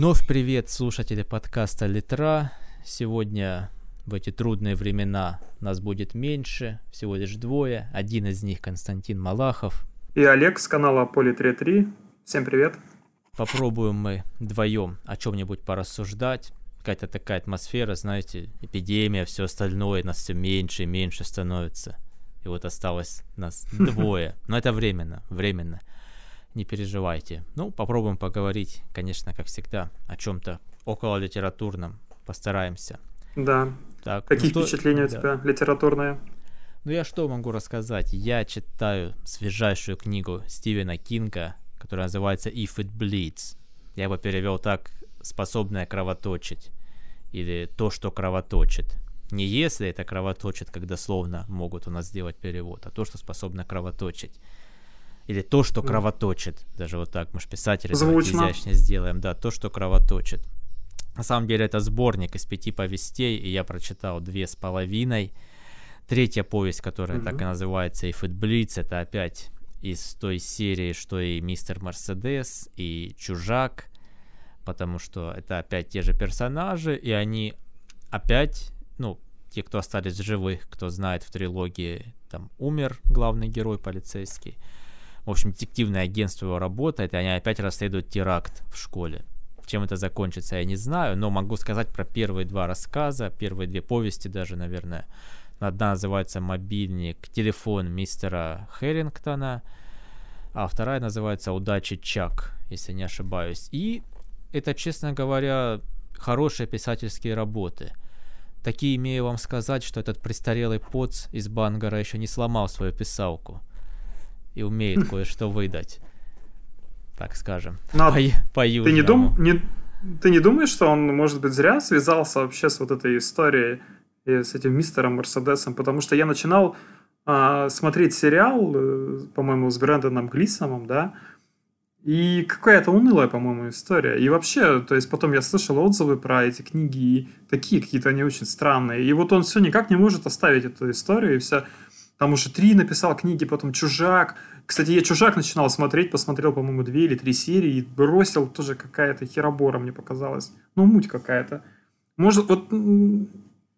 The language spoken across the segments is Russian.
Вновь привет, слушатели подкаста Литра. Сегодня в эти трудные времена нас будет меньше, всего лишь двое. Один из них Константин Малахов. И Олег с канала Поли 33. Всем привет. Попробуем мы вдвоем о чем-нибудь порассуждать. Какая-то такая атмосфера, знаете, эпидемия, все остальное, нас все меньше и меньше становится. И вот осталось нас двое. Но это временно, временно не переживайте. Ну, попробуем поговорить, конечно, как всегда, о чем-то около литературном. Постараемся. Да. Так, Какие ну, впечатления что... у тебя да. литературные? Ну, я что могу рассказать? Я читаю свежайшую книгу Стивена Кинга, которая называется If It Bleeds. Я бы перевел так «Способная кровоточить» или «То, что кровоточит». Не если это кровоточит, как дословно могут у нас сделать перевод, а то, что способно кровоточить. Или то, что кровоточит. Даже вот так, мы же писатели изящно сделаем. Да, то, что кровоточит. На самом деле это сборник из пяти повестей, и я прочитал две с половиной. Третья повесть, которая mm-hmm. так и называется It Bleeds, это опять из той серии, что и Мистер Мерседес, и Чужак, потому что это опять те же персонажи, и они опять, ну, те, кто остались живых, кто знает в трилогии, там умер главный герой полицейский, в общем, детективное агентство его работает, и они опять расследуют теракт в школе. Чем это закончится, я не знаю, но могу сказать про первые два рассказа, первые две повести даже, наверное. Одна называется «Мобильник», телефон мистера Хэрингтона, а вторая называется «Удачи Чак», если не ошибаюсь. И это, честно говоря, хорошие писательские работы. Такие имею вам сказать, что этот престарелый поц из Бангара еще не сломал свою писалку и умеет кое-что выдать. Так скажем. Но по, по ты не, дум, не, ты не думаешь, что он, может быть, зря связался вообще с вот этой историей и с этим мистером Мерседесом? Потому что я начинал а, смотреть сериал, э, по-моему, с Брэндоном Глисомом, да, и какая-то унылая, по-моему, история. И вообще, то есть потом я слышал отзывы про эти книги, и такие какие-то они очень странные. И вот он все никак не может оставить эту историю, и все там уже три написал книги, потом «Чужак». Кстати, я «Чужак» начинал смотреть, посмотрел, по-моему, две или три серии и бросил тоже какая-то херобора, мне показалось. Ну, муть какая-то. Может, вот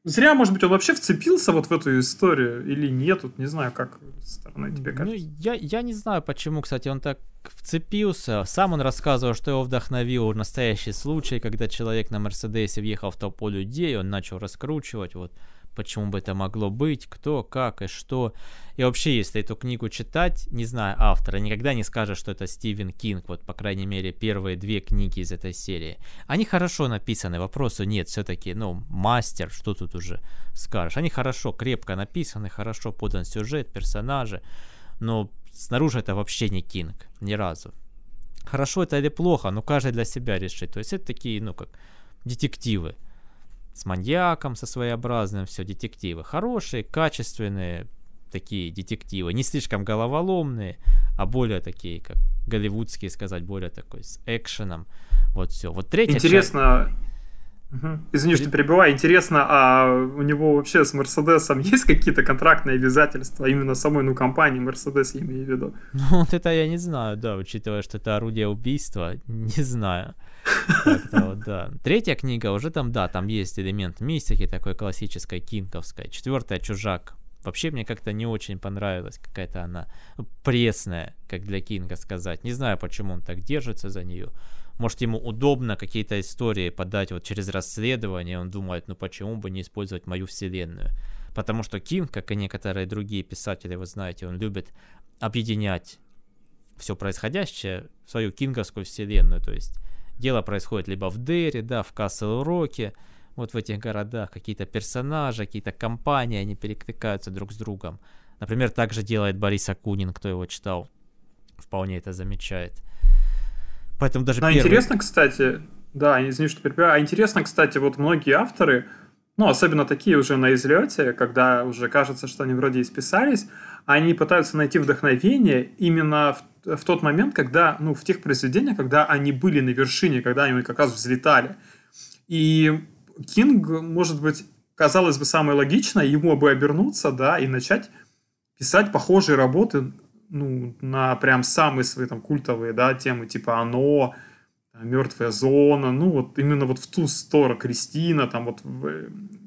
Зря, может быть, он вообще вцепился вот в эту историю или нет, вот не знаю, как со стороны тебе ну, кажется. Ну, я, я не знаю, почему, кстати, он так вцепился. Сам он рассказывал, что его вдохновил настоящий случай, когда человек на Мерседесе въехал в толпу людей, он начал раскручивать вот почему бы это могло быть, кто, как и что. И вообще, если эту книгу читать, не знаю автора, никогда не скажешь, что это Стивен Кинг, вот, по крайней мере, первые две книги из этой серии. Они хорошо написаны, вопросу нет, все-таки, ну, мастер, что тут уже скажешь. Они хорошо, крепко написаны, хорошо подан сюжет, персонажи, но снаружи это вообще не Кинг, ни разу. Хорошо это или плохо, но каждый для себя решит. То есть это такие, ну, как детективы с маньяком, со своеобразным, все, детективы. Хорошие, качественные такие детективы, не слишком головоломные, а более такие, как голливудские сказать, более такой с экшеном. Вот все. Вот третья Интересно, часть... Угу. Извини, что перебиваю. Интересно, а у него вообще с Мерседесом есть какие-то контрактные обязательства? Именно самой, ну, компании Мерседес, я имею в виду. Ну, вот это я не знаю, да, учитывая, что это орудие убийства, не знаю. Да. Третья книга уже там, да, там есть элемент мистики такой классической, кинковской. Четвертая «Чужак». Вообще мне как-то не очень понравилась какая-то она пресная, как для Кинга сказать. Не знаю, почему он так держится за нее. Может, ему удобно какие-то истории подать вот через расследование, он думает, ну почему бы не использовать мою вселенную. Потому что Кинг, как и некоторые другие писатели, вы знаете, он любит объединять все происходящее в свою кинговскую вселенную. То есть дело происходит либо в Дерри, да, в Касл-Роке, вот в этих городах какие-то персонажи, какие-то компании, они перекликаются друг с другом. Например, так же делает Борис Акунин, кто его читал, вполне это замечает. Поэтому даже да, первый... интересно, кстати, да, извини, что перебиваю, а интересно, кстати, вот многие авторы, ну, особенно такие уже на излете, когда уже кажется, что они вроде исписались, они пытаются найти вдохновение именно в, в тот момент, когда, ну, в тех произведениях, когда они были на вершине, когда они как раз взлетали. И Кинг, может быть, казалось бы, самое логичное, ему бы обернуться, да, и начать писать похожие работы ну, на прям самые свои там культовые, да, темы, типа «Оно», мертвая зона, ну вот именно вот в ту сторону Кристина, там вот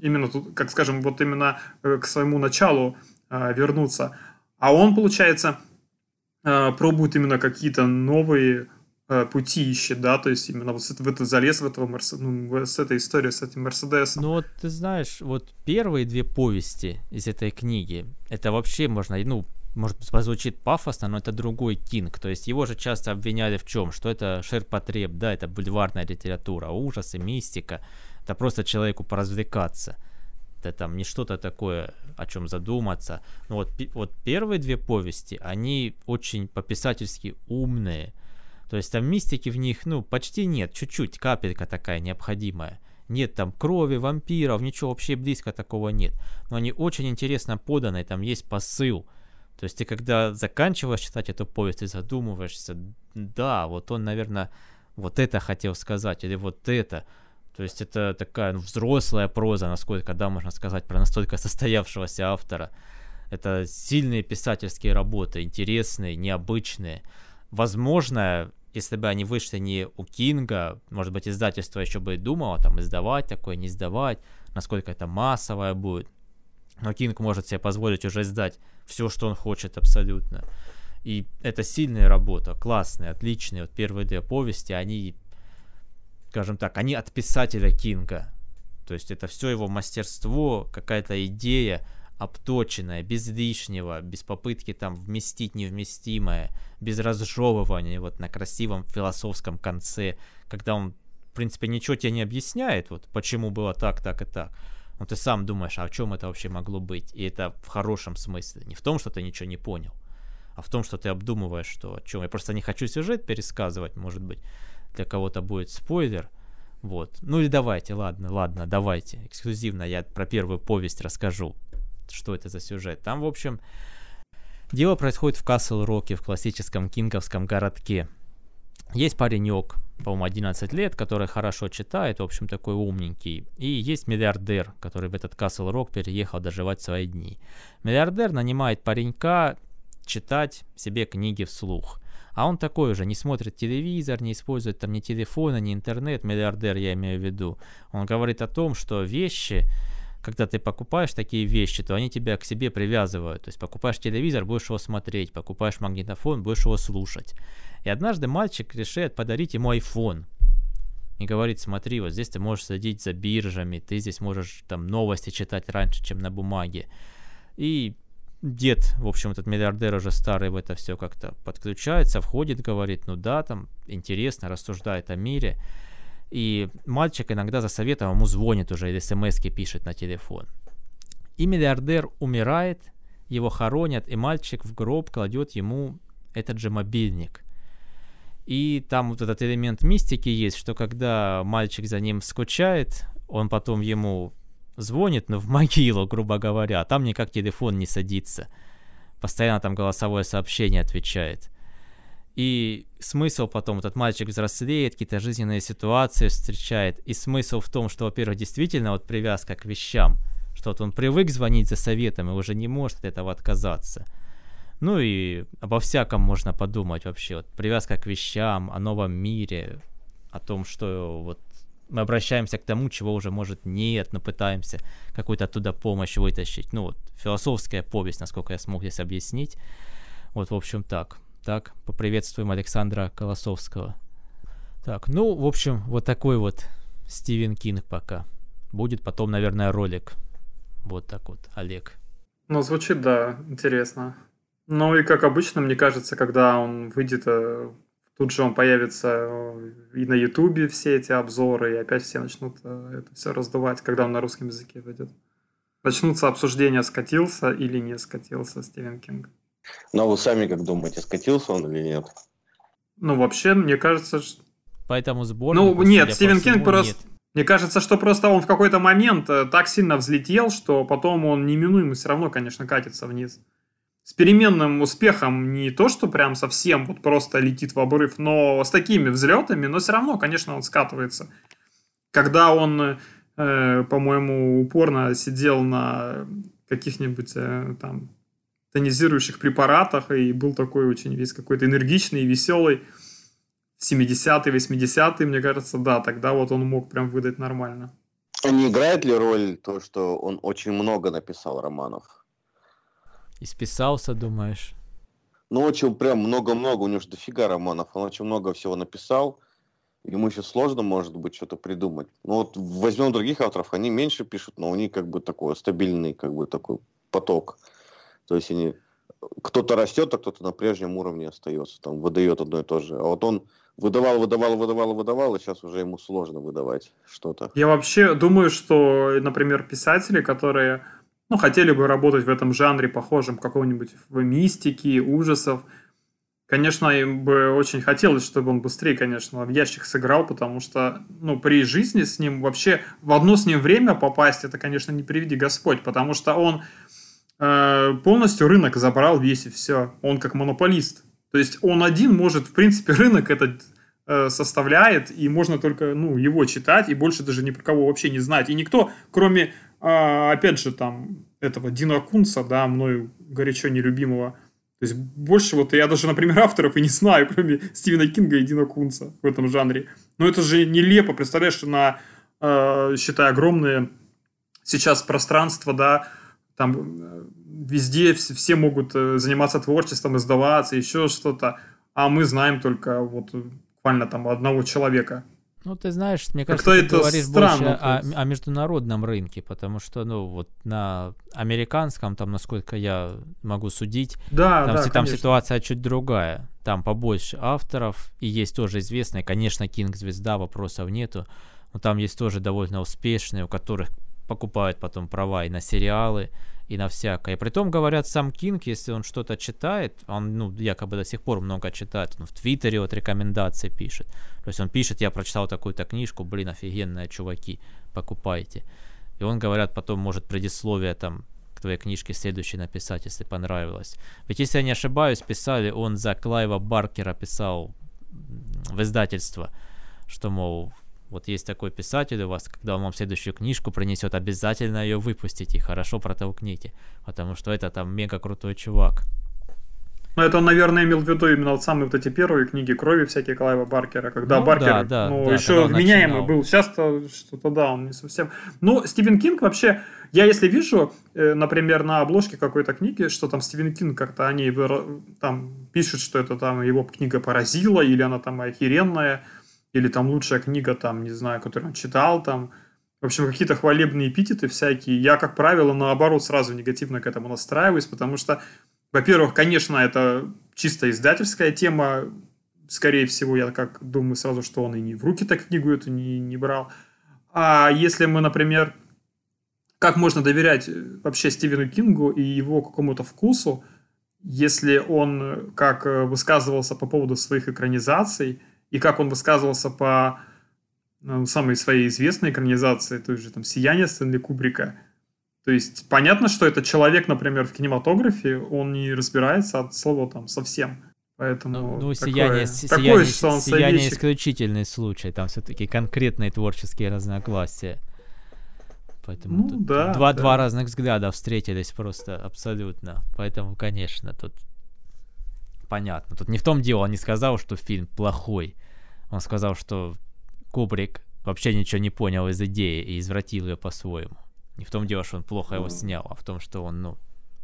именно тут, как скажем, вот именно э, к своему началу э, вернуться. А он, получается, пробует именно какие-то новые э, пути ищет, да, то есть именно вот в этот залез в этого Мерс... ну, с этой историей, с этим Мерседесом. Ну вот ты знаешь, вот первые две повести из этой книги, это вообще можно, ну, может прозвучит пафосно, но это другой Кинг. То есть его же часто обвиняли в чем? Что это ширпотреб, да, это бульварная литература, ужасы, мистика. Это просто человеку поразвлекаться. Это там не что-то такое, о чем задуматься. Но вот, вот первые две повести, они очень по-писательски умные. То есть там мистики в них, ну, почти нет, чуть-чуть, капелька такая необходимая. Нет там крови, вампиров, ничего вообще близко такого нет. Но они очень интересно поданы, там есть посыл. То есть ты когда заканчиваешь читать эту повесть, ты задумываешься, да, вот он, наверное, вот это хотел сказать, или вот это. То есть это такая ну, взрослая проза, насколько, да, можно сказать, про настолько состоявшегося автора. Это сильные писательские работы, интересные, необычные. Возможно, если бы они вышли не у Кинга, может быть, издательство еще бы думало, там, издавать такое, не издавать, насколько это массовое будет. Но Кинг может себе позволить уже издать все, что он хочет абсолютно. И это сильная работа, классная, отличная. Вот первые две повести, они, скажем так, они от писателя Кинга. То есть это все его мастерство, какая-то идея обточенная, без лишнего, без попытки там вместить невместимое, без разжевывания вот на красивом философском конце, когда он, в принципе, ничего тебе не объясняет, вот почему было так, так и так но ты сам думаешь, а о чем это вообще могло быть? И это в хорошем смысле. Не в том, что ты ничего не понял, а в том, что ты обдумываешь, что о чем. Я просто не хочу сюжет пересказывать, может быть, для кого-то будет спойлер. Вот. Ну или давайте, ладно, ладно, давайте. Эксклюзивно я про первую повесть расскажу, что это за сюжет. Там, в общем, дело происходит в Касл-Роке, в классическом кинговском городке. Есть паренек, по-моему, 11 лет, который хорошо читает, в общем, такой умненький. И есть миллиардер, который в этот Касл Рок переехал доживать свои дни. Миллиардер нанимает паренька читать себе книги вслух. А он такой уже, не смотрит телевизор, не использует там ни телефона, ни интернет, миллиардер я имею в виду. Он говорит о том, что вещи, когда ты покупаешь такие вещи, то они тебя к себе привязывают. То есть покупаешь телевизор, будешь его смотреть, покупаешь магнитофон, будешь его слушать. И однажды мальчик решает подарить ему iPhone. И говорит, смотри, вот здесь ты можешь следить за биржами, ты здесь можешь там новости читать раньше, чем на бумаге. И дед, в общем, этот миллиардер уже старый в это все как-то подключается, входит, говорит, ну да, там интересно, рассуждает о мире. И мальчик иногда за советом ему звонит уже или смс пишет на телефон. И миллиардер умирает, его хоронят, и мальчик в гроб кладет ему этот же мобильник. И там вот этот элемент мистики есть, что когда мальчик за ним скучает, он потом ему звонит, ну, в могилу, грубо говоря, а там никак телефон не садится. Постоянно там голосовое сообщение отвечает. И смысл потом, этот мальчик взрослеет, какие-то жизненные ситуации встречает. И смысл в том, что, во-первых, действительно вот привязка к вещам, что вот он привык звонить за советом и уже не может от этого отказаться. Ну и обо всяком можно подумать вообще. Вот привязка к вещам, о новом мире, о том, что вот мы обращаемся к тому, чего уже может нет, но пытаемся какую-то оттуда помощь вытащить. Ну вот, философская повесть, насколько я смог здесь объяснить. Вот, в общем, так. Так, поприветствуем Александра Колосовского. Так, ну, в общем, вот такой вот Стивен Кинг пока. Будет потом, наверное, ролик. Вот так вот, Олег. Ну, звучит, да, интересно. Ну и как обычно, мне кажется, когда он выйдет, э, тут же он появится э, и на Ютубе все эти обзоры, и опять все начнут э, это все раздувать, когда он на русском языке выйдет. Начнутся обсуждения, скатился или не скатился Стивен Кинг. Ну а вы сами как думаете, скатился он или нет? Ну вообще, мне кажется, что... Поэтому сбор. Ну нет, Стивен Кинг просто... Нет. Мне кажется, что просто он в какой-то момент так сильно взлетел, что потом он неминуемо все равно, конечно, катится вниз с переменным успехом не то, что прям совсем вот просто летит в обрыв, но с такими взлетами, но все равно, конечно, он скатывается. Когда он, э, по-моему, упорно сидел на каких-нибудь э, там тонизирующих препаратах и был такой очень весь какой-то энергичный, веселый, 70-е, 80-е, мне кажется, да, тогда вот он мог прям выдать нормально. А не играет ли роль то, что он очень много написал романов? И списался, думаешь? Ну, очень прям много-много, у него же дофига романов, он очень много всего написал, ему еще сложно, может быть, что-то придумать. Ну, вот возьмем других авторов, они меньше пишут, но у них как бы такой стабильный, как бы такой поток. То есть они кто-то растет, а кто-то на прежнем уровне остается, там выдает одно и то же. А вот он выдавал, выдавал, выдавал, выдавал, и сейчас уже ему сложно выдавать что-то. Я вообще думаю, что, например, писатели, которые ну, хотели бы работать в этом жанре, похожем какого-нибудь в мистике, ужасов, Конечно, им бы очень хотелось, чтобы он быстрее, конечно, в ящик сыграл, потому что, ну, при жизни с ним вообще в одно с ним время попасть, это, конечно, не приведи Господь, потому что он э, полностью рынок забрал весь и все. Он как монополист. То есть он один может, в принципе, рынок этот э, составляет, и можно только, ну, его читать, и больше даже ни про кого вообще не знать. И никто, кроме, э, опять же, там, этого Дина Кунца, да, мною горячо нелюбимого, то есть больше вот я даже, например, авторов и не знаю, кроме Стивена Кинга и Дина Кунца в этом жанре. Но это же нелепо, представляешь, на, э, считай, огромное сейчас пространство, да, там э, везде все, все могут э, заниматься творчеством, издаваться, еще что-то, а мы знаем только вот буквально там одного человека. Ну, ты знаешь, мне кажется, ты говоришь больше о, о международном рынке, потому что, ну, вот на американском, там, насколько я могу судить, да, там, да, там ситуация чуть другая. Там побольше авторов, и есть тоже известные, конечно, Кинг звезда, вопросов нету, но там есть тоже довольно успешные, у которых покупают потом права и на сериалы, и на всякое. И при том, говорят, сам Кинг, если он что-то читает, он, ну, якобы до сих пор много читает, он в Твиттере вот рекомендации пишет. То есть он пишет, я прочитал такую-то книжку, блин, офигенная, чуваки, покупайте. И он, говорят, потом может предисловие там к твоей книжке следующей написать, если понравилось. Ведь, если я не ошибаюсь, писали, он за Клайва Баркера писал в издательство, что, мол, вот есть такой писатель у вас, когда он вам следующую книжку принесет, обязательно ее выпустите, хорошо протолкните, потому что это там мега крутой чувак. Ну, это он, наверное, имел в виду именно вот самые вот эти первые книги крови всякие Клайва Баркера, когда ну, Баркер, да, да, ну, да, еще вменяемый был. Сейчас-то что-то, да, он не совсем... Ну, Стивен Кинг вообще, я если вижу, э, например, на обложке какой-то книги, что там Стивен Кинг как-то они там пишут, что это там его книга поразила, или она там охеренная, или там лучшая книга, там, не знаю, которую он читал, там, в общем, какие-то хвалебные эпитеты всякие. Я, как правило, наоборот, сразу негативно к этому настраиваюсь, потому что, во-первых, конечно, это чисто издательская тема, скорее всего, я как думаю сразу, что он и не в руки так книгу эту не, не брал. А если мы, например, как можно доверять вообще Стивену Кингу и его какому-то вкусу, если он, как высказывался по поводу своих экранизаций – и как он высказывался по ну, самой своей известной экранизации, той же там «Сияние» Стэнли Кубрика. То есть понятно, что это человек, например, в кинематографе, он не разбирается от слова там совсем. Поэтому ну, ну сияние, такое, сияние, сияние исключительный случай, там все-таки конкретные творческие разногласия. Поэтому ну, да, два, да. два разных взгляда встретились просто абсолютно. Поэтому, конечно, тут понятно. Тут не в том дело, он не сказал, что фильм плохой. Он сказал, что Кубрик вообще ничего не понял из идеи и извратил ее по-своему. Не в том дело, что он плохо его снял, а в том, что он, ну,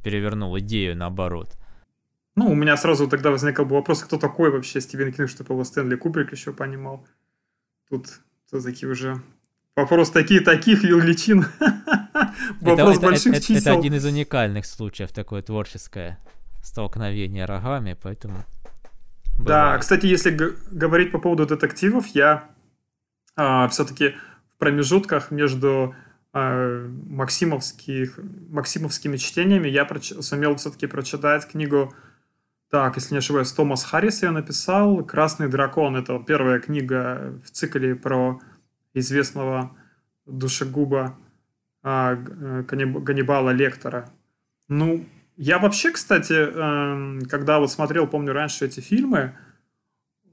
перевернул идею наоборот. Ну, у меня сразу тогда возникал бы вопрос, кто такой вообще Стивен Кинг, чтобы его Стэнли Кубрик еще понимал. Тут такие уже Вопрос такие таких величин. Вопрос больших чисел. Это один из уникальных случаев, такое творческое столкновение рогами, поэтому... Да, кстати, если говорить по поводу детективов, я а, все-таки в промежутках между а, максимовских, максимовскими чтениями я проч- сумел все-таки прочитать книгу, так, если не ошибаюсь, Томас Харрис ее написал, «Красный дракон». Это первая книга в цикле про известного душегуба а, Ганнибала Лектора. Ну, я вообще, кстати, эм, когда вот смотрел, помню, раньше эти фильмы,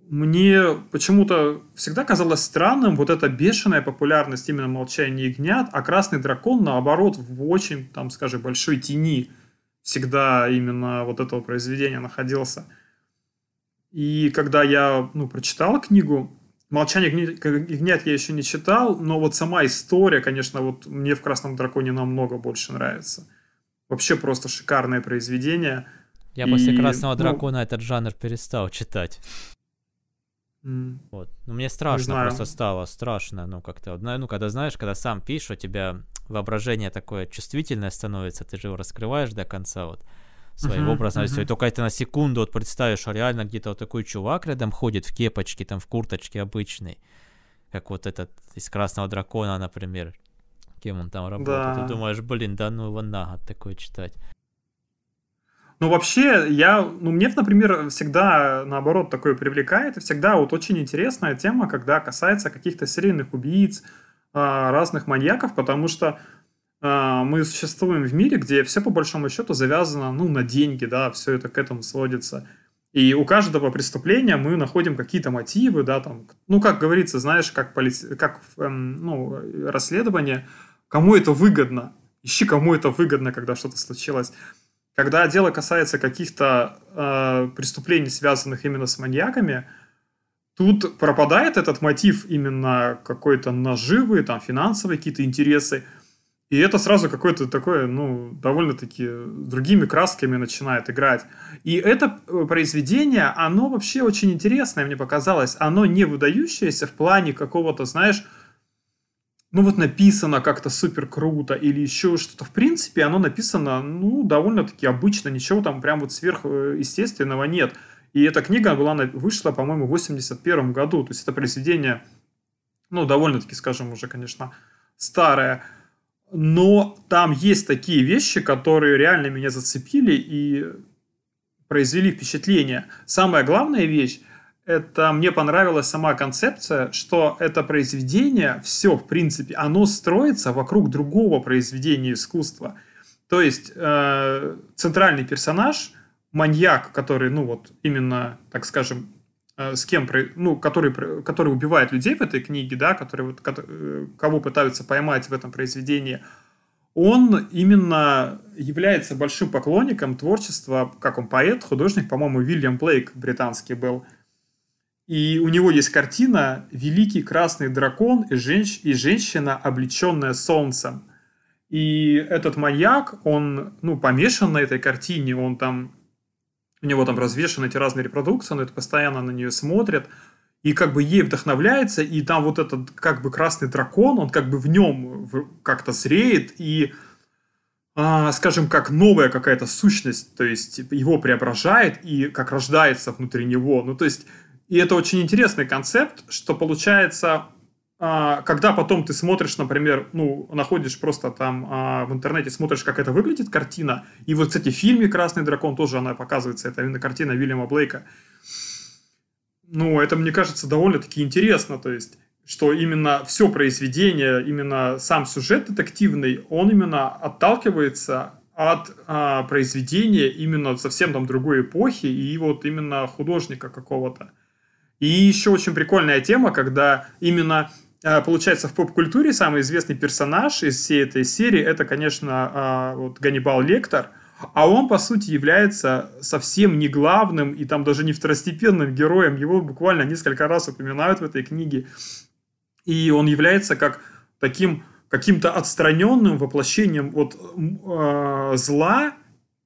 мне почему-то всегда казалось странным вот эта бешеная популярность именно «Молчание ягнят», а «Красный дракон», наоборот, в очень, там, скажем, большой тени всегда именно вот этого произведения находился. И когда я ну, прочитал книгу, «Молчание ягнят» я еще не читал, но вот сама история, конечно, вот мне в «Красном драконе» намного больше нравится. Вообще просто шикарное произведение. Я и, после «Красного ну, дракона» этот жанр перестал читать. Mm. Вот. Ну, мне страшно просто стало, страшно, ну, как-то, ну, когда, знаешь, когда сам пишешь, у тебя воображение такое чувствительное становится, ты же его раскрываешь до конца, вот, своим uh-huh, образом, uh-huh. и только это на секунду вот представишь, что реально где-то вот такой чувак рядом ходит в кепочке, там, в курточке обычной, как вот этот из «Красного дракона», например, кем он там работает, да. ты думаешь, блин, да ну его наход такое читать. Ну, вообще, я, ну, мне, например, всегда, наоборот, такое привлекает, и всегда вот очень интересная тема, когда касается каких-то серийных убийц, а, разных маньяков, потому что а, мы существуем в мире, где все по большому счету завязано, ну, на деньги, да, все это к этому сводится. И у каждого преступления мы находим какие-то мотивы, да, там, ну, как говорится, знаешь, как, поли... как эм, ну, расследование, кому это выгодно, ищи, кому это выгодно, когда что-то случилось. Когда дело касается каких-то э, преступлений, связанных именно с маньяками, тут пропадает этот мотив именно какой-то наживы, там, финансовые какие-то интересы – и это сразу какое-то такое, ну, довольно-таки другими красками начинает играть. И это э, произведение, оно вообще очень интересное, мне показалось. Оно не выдающееся в плане какого-то, знаешь, ну вот написано как-то супер круто или еще что-то. В принципе, оно написано, ну, довольно-таки обычно, ничего там прям вот сверхъестественного нет. И эта книга была, вышла, по-моему, в 81 году. То есть это произведение, ну, довольно-таки, скажем, уже, конечно, старое но там есть такие вещи, которые реально меня зацепили и произвели впечатление. Самая главная вещь, это мне понравилась сама концепция, что это произведение, все, в принципе, оно строится вокруг другого произведения искусства. То есть э, центральный персонаж, маньяк, который, ну вот, именно, так скажем, Э, с кем, ну, который, который убивает людей в этой книге, да, который, вот, э, кого пытаются поймать в этом произведении, он именно является большим поклонником творчества, как он поэт, художник, по-моему, Вильям Блейк британский был. И у него есть картина «Великий красный дракон и, женщ... и женщина, облеченная солнцем». И этот маньяк, он, ну, помешан на этой картине, он там у него там развешаны эти разные репродукции, он это постоянно на нее смотрит, и как бы ей вдохновляется, и там вот этот как бы красный дракон, он как бы в нем как-то зреет, и, а, скажем, как новая какая-то сущность, то есть его преображает и как рождается внутри него. Ну, то есть, и это очень интересный концепт, что получается а, когда потом ты смотришь, например, ну, находишь просто там а, в интернете, смотришь, как это выглядит, картина, и вот, кстати, в фильме «Красный дракон» тоже она показывается, это именно картина Вильяма Блейка. Ну, это, мне кажется, довольно-таки интересно, то есть, что именно все произведение, именно сам сюжет детективный, он именно отталкивается от а, произведения именно совсем там другой эпохи и вот именно художника какого-то. И еще очень прикольная тема, когда именно а, получается, в поп-культуре самый известный персонаж из всей этой серии это, конечно, а, вот Ганнибал Лектор, а он, по сути, является совсем не главным и там даже не второстепенным героем. Его буквально несколько раз упоминают в этой книге. И он является как таким каким-то отстраненным воплощением вот э, зла,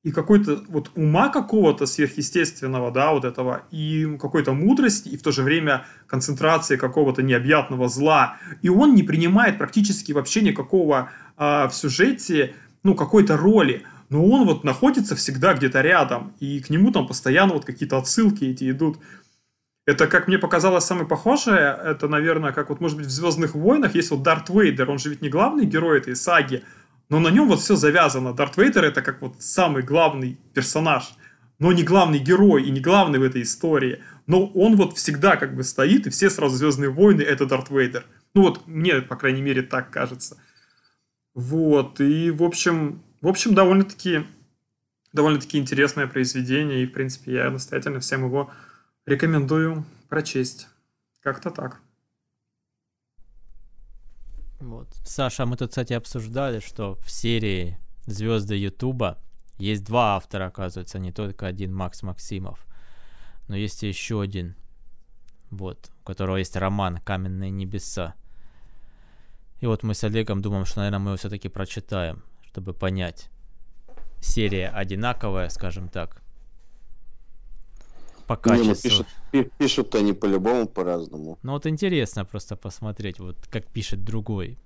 и какой-то вот ума какого-то сверхъестественного, да, вот этого, и какой-то мудрости, и в то же время концентрации какого-то необъятного зла. И он не принимает практически вообще никакого а, в сюжете, ну, какой-то роли. Но он вот находится всегда где-то рядом, и к нему там постоянно вот какие-то отсылки эти идут. Это, как мне показалось, самое похожее, это, наверное, как вот, может быть, в «Звездных войнах» есть вот Дарт Вейдер, он же ведь не главный герой этой саги, но на нем вот все завязано. Дарт Вейдер это как вот самый главный персонаж, но не главный герой и не главный в этой истории. Но он вот всегда как бы стоит, и все сразу Звездные войны это Дарт Вейдер. Ну вот мне, по крайней мере, так кажется. Вот, и в общем, в общем, довольно-таки довольно-таки интересное произведение, и, в принципе, я настоятельно всем его рекомендую прочесть. Как-то так. Вот. Саша, мы тут, кстати, обсуждали, что в серии Звезды Ютуба есть два автора, оказывается, не только один Макс Максимов. Но есть еще один, вот, у которого есть роман «Каменные небеса». И вот мы с Олегом думаем, что, наверное, мы его все-таки прочитаем, чтобы понять. Серия одинаковая, скажем так. По качеству. Не, ну, пишут, пишут они по-любому по-разному. Ну вот интересно просто посмотреть, вот как пишет другой.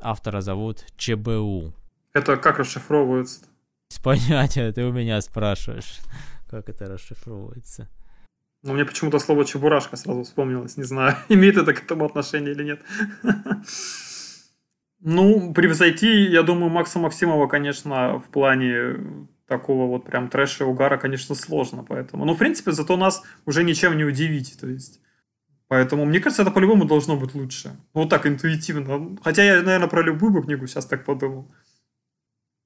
Автора зовут ЧБУ. Это как расшифровывается? С понятия, ты у меня спрашиваешь, как это расшифровывается. Ну, мне почему-то слово «чебурашка» сразу вспомнилось. Не знаю, имеет это к этому отношение или нет. Ну, превзойти, я думаю, Макса Максимова, конечно, в плане такого вот прям трэша и угара, конечно, сложно. Поэтому. Ну, в принципе, зато нас уже ничем не удивить. То есть. Поэтому, мне кажется, это по-любому должно быть лучше. Вот так, интуитивно. Хотя я, наверное, про любую бы книгу сейчас так подумал.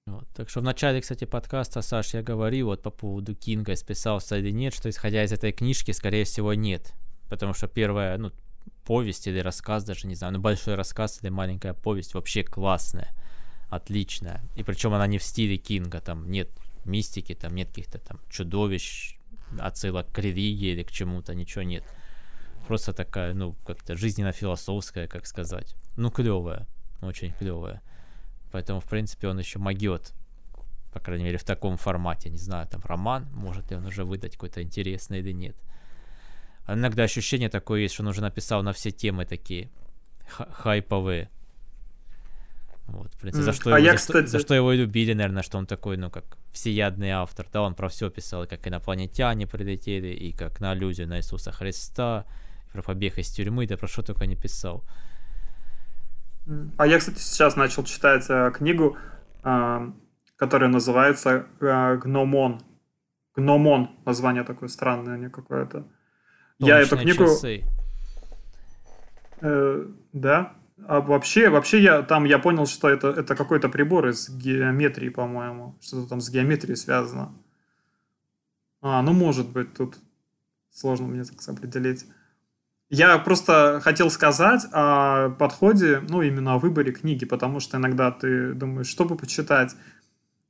Вот. Так что в начале, кстати, подкаста, Саш, я говорил вот по поводу Кинга, списался или нет, что исходя из этой книжки, скорее всего, нет. Потому что первая, ну, повесть или рассказ, даже не знаю, ну, большой рассказ или маленькая повесть вообще классная, отличная. И причем она не в стиле Кинга, там нет мистики, там нет каких-то там чудовищ, отсылок к религии или к чему-то, ничего нет. Просто такая, ну, как-то жизненно-философская, как сказать. Ну, клевая, очень клевая. Поэтому, в принципе, он еще могет, по крайней мере, в таком формате. Не знаю, там роман, может ли он уже выдать какой-то интересный или нет. А иногда ощущение такое есть, что он уже написал на все темы такие хайповые. Вот, в принципе, за что, а его, я, за, кстати... за что его любили, наверное, что он такой, ну, как всеядный автор. Да, он про все писал, как инопланетяне прилетели, и как на аллюзию на Иисуса Христа, про побег из тюрьмы, да про что только не писал. А я, кстати, сейчас начал читать э, книгу, э, которая называется э, «Гномон». «Гномон» название такое странное не какое-то. Я эту книгу... Часы. Э, да. А вообще, вообще я там я понял, что это, это какой-то прибор из геометрии, по-моему. Что-то там с геометрией связано. А, ну может быть, тут сложно мне так определить. Я просто хотел сказать о подходе, ну, именно о выборе книги, потому что иногда ты думаешь, что бы почитать.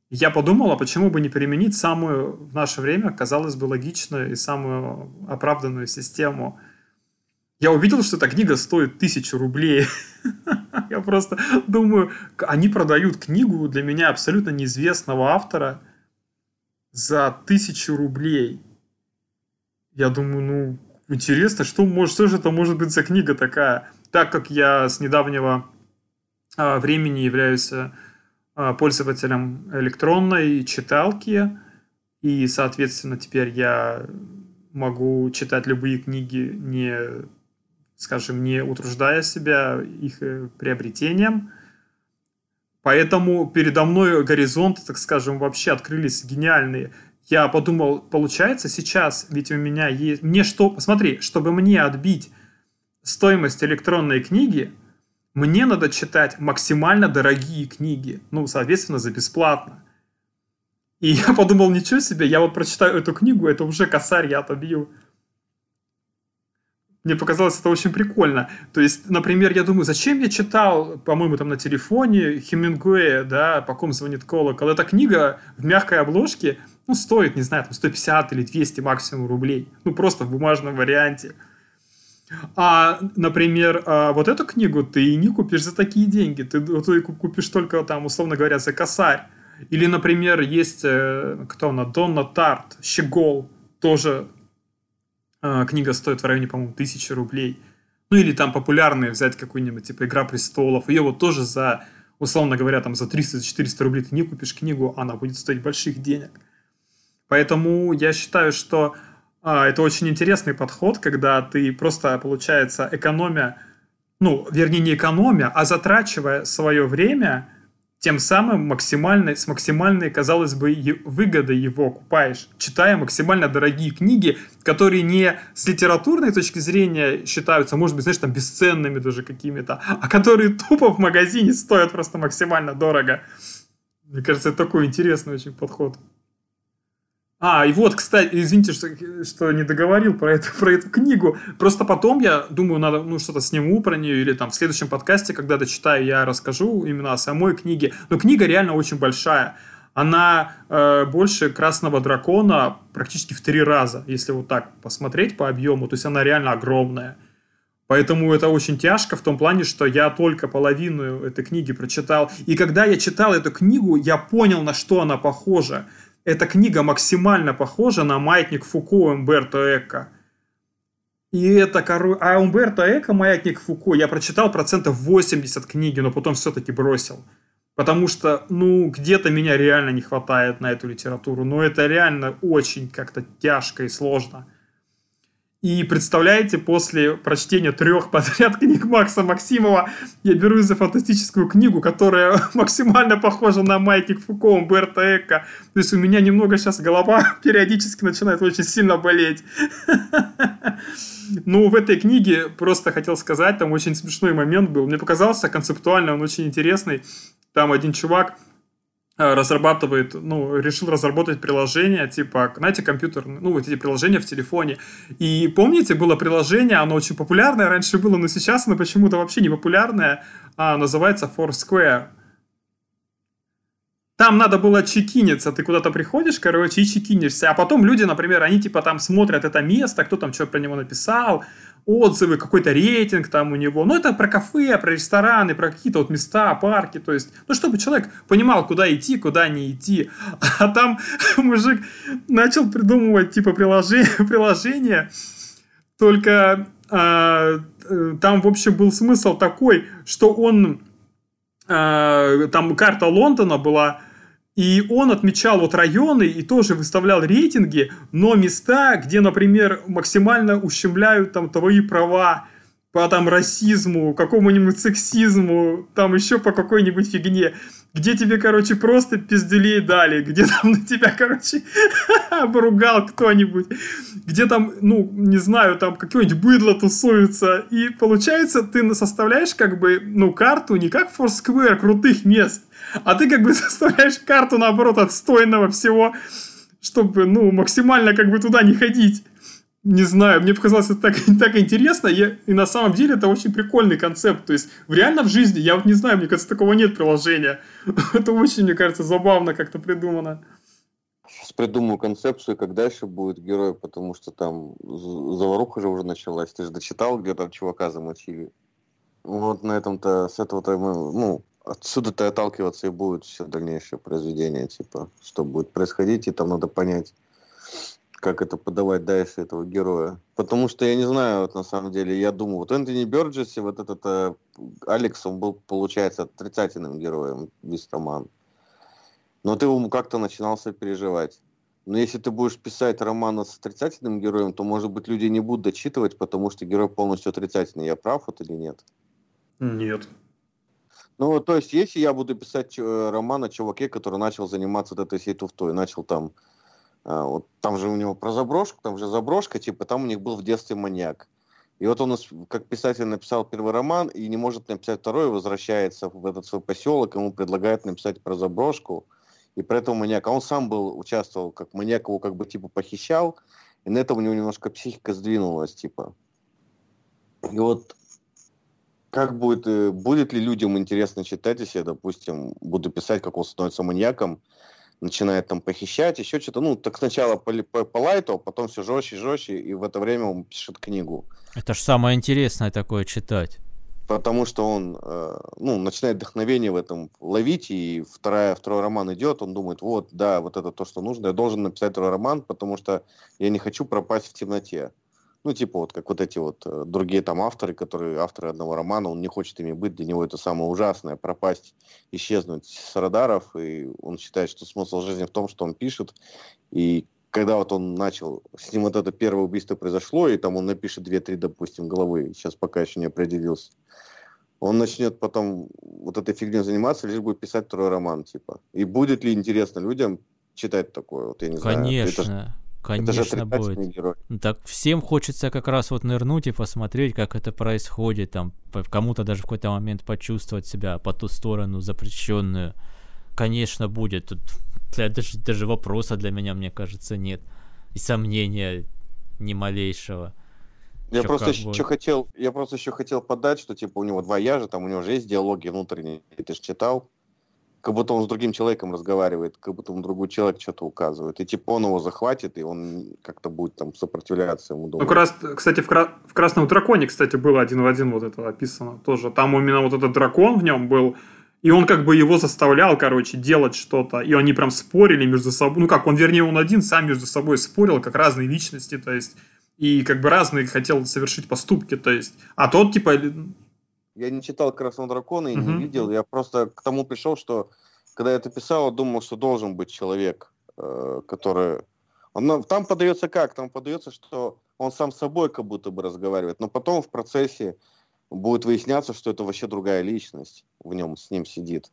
Я подумал, а почему бы не применить самую в наше время, казалось бы, логичную и самую оправданную систему. Я увидел, что эта книга стоит тысячу рублей. Я просто думаю, они продают книгу для меня абсолютно неизвестного автора за тысячу рублей. Я думаю, ну, Интересно, что, может, что же это может быть за книга такая? Так как я с недавнего а, времени являюсь а, пользователем электронной читалки, и, соответственно, теперь я могу читать любые книги, не, скажем, не утруждая себя их э, приобретением. Поэтому передо мной горизонты, так скажем, вообще открылись гениальные я подумал, получается сейчас, ведь у меня есть... Мне что... Смотри, чтобы мне отбить стоимость электронной книги, мне надо читать максимально дорогие книги. Ну, соответственно, за бесплатно. И я подумал, ничего себе, я вот прочитаю эту книгу, это уже косарь я отобью. Мне показалось это очень прикольно. То есть, например, я думаю, зачем я читал, по-моему, там на телефоне Хемингуэя, да, по ком звонит колокол. Эта книга в мягкой обложке, ну, стоит, не знаю, там 150 или 200 максимум рублей. Ну, просто в бумажном варианте. А, например, а, вот эту книгу ты не купишь за такие деньги. Ты, ты купишь только там, условно говоря, за косарь. Или, например, есть, э, кто она, Донна Тарт, Щегол, тоже книга стоит в районе, по-моему, тысячи рублей. Ну, или там популярные взять какую-нибудь, типа, «Игра престолов». Ее вот тоже за, условно говоря, там за 300-400 рублей ты не купишь книгу, она будет стоить больших денег. Поэтому я считаю, что а, это очень интересный подход, когда ты просто, получается, экономия, ну, вернее, не экономия, а затрачивая свое время, тем самым максимальной, с максимальной, казалось бы, выгодой его окупаешь, читая максимально дорогие книги, которые не с литературной точки зрения считаются, может быть, знаешь, там бесценными даже какими-то, а которые тупо в магазине стоят просто максимально дорого. Мне кажется, это такой интересный очень подход. А, и вот, кстати, извините, что, что не договорил про эту, про эту книгу. Просто потом я думаю, надо ну, что-то сниму про нее, или там в следующем подкасте, когда дочитаю, я расскажу именно о самой книге. Но книга реально очень большая. она э, больше Красного Дракона практически в три раза, если вот так посмотреть по объему. То есть она реально огромная. Поэтому это очень тяжко в том плане, что я только половину этой книги прочитал. И когда я читал эту книгу, я понял, на что она похожа. Эта книга максимально похожа на «Маятник Фуко» Умберто Эко. И это, короче... А Умберто Эко «Маятник Фуко» я прочитал процентов 80 книги, но потом все-таки бросил. Потому что, ну, где-то меня реально не хватает на эту литературу. Но это реально очень как-то тяжко и сложно. И представляете, после прочтения трех подряд книг Макса Максимова я берусь за фантастическую книгу, которая максимально похожа на Маятник Фуко Умберто Эко. То есть у меня немного сейчас голова периодически начинает очень сильно болеть. Ну, в этой книге просто хотел сказать, там очень смешной момент был. Мне показался концептуально он очень интересный. Там один чувак разрабатывает, ну, решил разработать приложение, типа, знаете, компьютер, ну, вот эти приложения в телефоне. И помните, было приложение, оно очень популярное раньше было, но сейчас оно почему-то вообще не популярное, а называется Foursquare. Там надо было чекиниться, ты куда-то приходишь, короче, и чекинишься. А потом люди, например, они типа там смотрят это место, кто там что про него написал, отзывы, какой-то рейтинг там у него. Ну, это про кафе, про рестораны, про какие-то вот места, парки. То есть, ну, чтобы человек понимал, куда идти, куда не идти. А там мужик начал придумывать, типа, приложение, приложение только а, э, там, в общем, был смысл такой, что он... А, там карта Лондона была и он отмечал вот районы и тоже выставлял рейтинги, но места, где, например, максимально ущемляют там твои права по там расизму, какому-нибудь сексизму, там еще по какой-нибудь фигне, где тебе, короче, просто пизделей дали, где там на тебя, короче, обругал кто-нибудь, где там, ну, не знаю, там какое-нибудь быдло тусуется, и получается, ты составляешь как бы, ну, карту не как Foursquare крутых мест, а ты как бы составляешь карту, наоборот, отстойного всего, чтобы, ну, максимально как бы туда не ходить. Не знаю, мне показалось это так, так интересно, я, и на самом деле это очень прикольный концепт. То есть, в реально в жизни, я вот не знаю, мне кажется, такого нет приложения. это очень, мне кажется, забавно как-то придумано. Сейчас придумаю концепцию, как дальше будет герой, потому что там заваруха же уже началась. Ты же дочитал, где там чувака замочили. Вот на этом-то, с этого-то ну, отсюда-то отталкиваться и будет все дальнейшее произведение, типа, что будет происходить, и там надо понять, как это подавать дальше этого героя. Потому что я не знаю, вот на самом деле, я думаю, вот Энтони Бёрджес и вот этот э, Алекс, он был, получается, отрицательным героем, весь роман. Но ты ему как-то начинался переживать. Но если ты будешь писать роман с отрицательным героем, то, может быть, люди не будут дочитывать, потому что герой полностью отрицательный. Я прав вот или нет? Нет. Ну, то есть, если я буду писать э, роман о чуваке, который начал заниматься вот этой всей туфтой, начал там, вот там же у него про заброшку, там же заброшка, типа, там у них был в детстве маньяк. И вот он, как писатель, написал первый роман и не может написать второй, возвращается в этот свой поселок, ему предлагают написать про заброшку, и про этого маньяка. А он сам был, участвовал, как маньяк его как бы типа похищал, и на этом у него немножко психика сдвинулась, типа. И вот как будет, э, будет ли людям интересно читать, если я, допустим, буду писать, как он становится маньяком, начинает там похищать, еще что-то. Ну, так сначала по, по, по лайту, а потом все жестче и жестче, и в это время он пишет книгу. Это же самое интересное такое читать. Потому что он э, ну, начинает вдохновение в этом ловить, и вторая, второй роман идет, он думает, вот, да, вот это то, что нужно, я должен написать второй роман, потому что я не хочу пропасть в темноте. Ну, типа вот как вот эти вот э, другие там авторы, которые авторы одного романа, он не хочет ими быть, для него это самое ужасное, пропасть, исчезнуть с радаров, и он считает, что смысл жизни в том, что он пишет, и когда вот он начал, с ним вот это первое убийство произошло, и там он напишет две-три, допустим, головы, сейчас пока еще не определился, он начнет потом вот этой фигней заниматься, лишь будет писать второй роман, типа. И будет ли интересно людям читать такое, вот я не Конечно. знаю. Это Конечно, будет. Герой. Ну, так всем хочется как раз вот нырнуть и посмотреть, как это происходит, там, кому-то даже в какой-то момент почувствовать себя по ту сторону запрещенную. Конечно, будет. Тут даже, даже вопроса для меня, мне кажется, нет. И сомнения ни малейшего. Я Чё, просто еще хотел, я просто еще хотел подать, что типа у него два яжа, там у него же есть диалоги внутренние, ты же читал. Как будто он с другим человеком разговаривает, как будто он другой человек что-то указывает. И типа он его захватит, и он как-то будет там сопротивляться ему. Ну, как раз, кстати, в, кра- в «Красном драконе», кстати, было один в один вот это описано тоже. Там именно вот этот дракон в нем был, и он как бы его заставлял, короче, делать что-то. И они прям спорили между собой. Ну как, он, вернее, он один сам между собой спорил, как разные личности, то есть. И как бы разные хотел совершить поступки, то есть. А тот, типа, я не читал «Красного дракона» и угу. не видел. Я просто к тому пришел, что когда я это писал, думал, что должен быть человек, э, который... Он, там подается как? Там подается, что он сам с собой как будто бы разговаривает, но потом в процессе будет выясняться, что это вообще другая личность в нем, с ним сидит.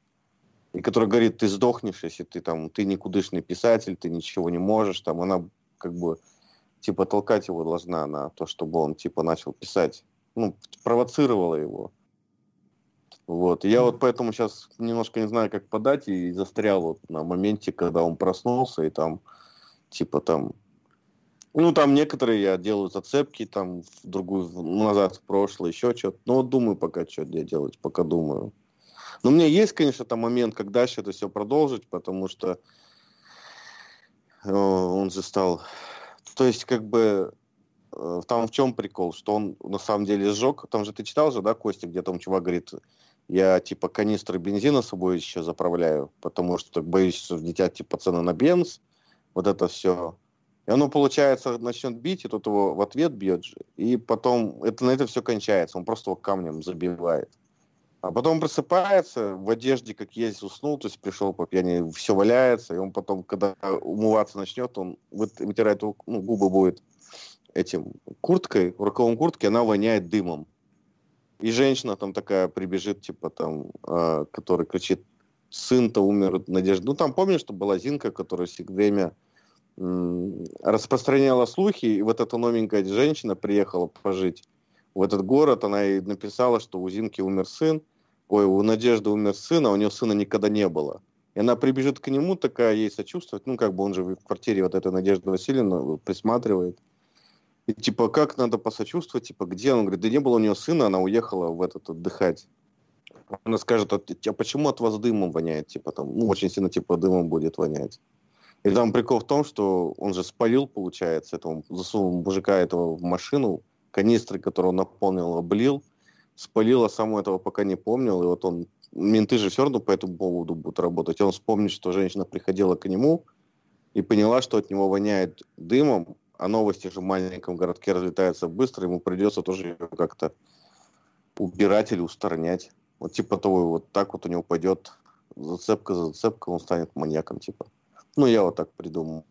И который говорит, ты сдохнешь, если ты там, ты никудышный писатель, ты ничего не можешь, там она как бы типа толкать его должна на то, чтобы он типа начал писать. Ну, провоцировала его. Вот. И я вот поэтому сейчас немножко не знаю, как подать, и застрял вот на моменте, когда он проснулся, и там, типа там, ну, там некоторые я делаю зацепки, там, в другую, назад, в прошлое, еще что-то. Ну, вот думаю пока, что где делать, пока думаю. Но у меня есть, конечно, там момент, как дальше это все продолжить, потому что э, он же стал... То есть, как бы, э, там в чем прикол, что он на самом деле сжег. Там же ты читал же, да, Костя, где там чувак говорит, я типа канистры бензина с собой еще заправляю, потому что боюсь, что взлетят типа цены на бенз, вот это все. И оно, получается, начнет бить, и тот его в ответ бьет же. И потом это, на это все кончается. Он просто его камнем забивает. А потом просыпается, в одежде, как есть, уснул, то есть пришел по пьяни, все валяется, и он потом, когда умываться начнет, он вытирает, ну, губы будет этим курткой, рукавом куртки, она воняет дымом. И женщина там такая прибежит, типа там, э, который кричит, сын-то умер, Надежда. Ну, там помнишь, что была Зинка, которая все время м- распространяла слухи, и вот эта новенькая женщина приехала пожить в этот город, она и написала, что у Зинки умер сын, ой, у Надежды умер сын, а у нее сына никогда не было. И она прибежит к нему, такая ей сочувствовать, ну, как бы он же в квартире вот этой Надежды Васильевны присматривает. И, типа, как надо посочувствовать, типа, где? Он говорит, да не было у нее сына, она уехала в этот отдыхать. Она скажет, а, а почему от вас дымом воняет? Типа, там, ну, очень сильно, типа, дымом будет вонять. И там прикол в том, что он же спалил, получается, этого, засунул мужика этого в машину, канистры, которые он наполнил, облил, спалил, а сам этого пока не помнил, и вот он, менты же все равно по этому поводу будут работать, и он вспомнит, что женщина приходила к нему и поняла, что от него воняет дымом, а новости же в маленьком городке разлетаются быстро, ему придется тоже ее как-то убирать или устранять. Вот типа того, вот так вот у него пойдет зацепка за зацепкой, он станет маньяком, типа. Ну, я вот так придумал.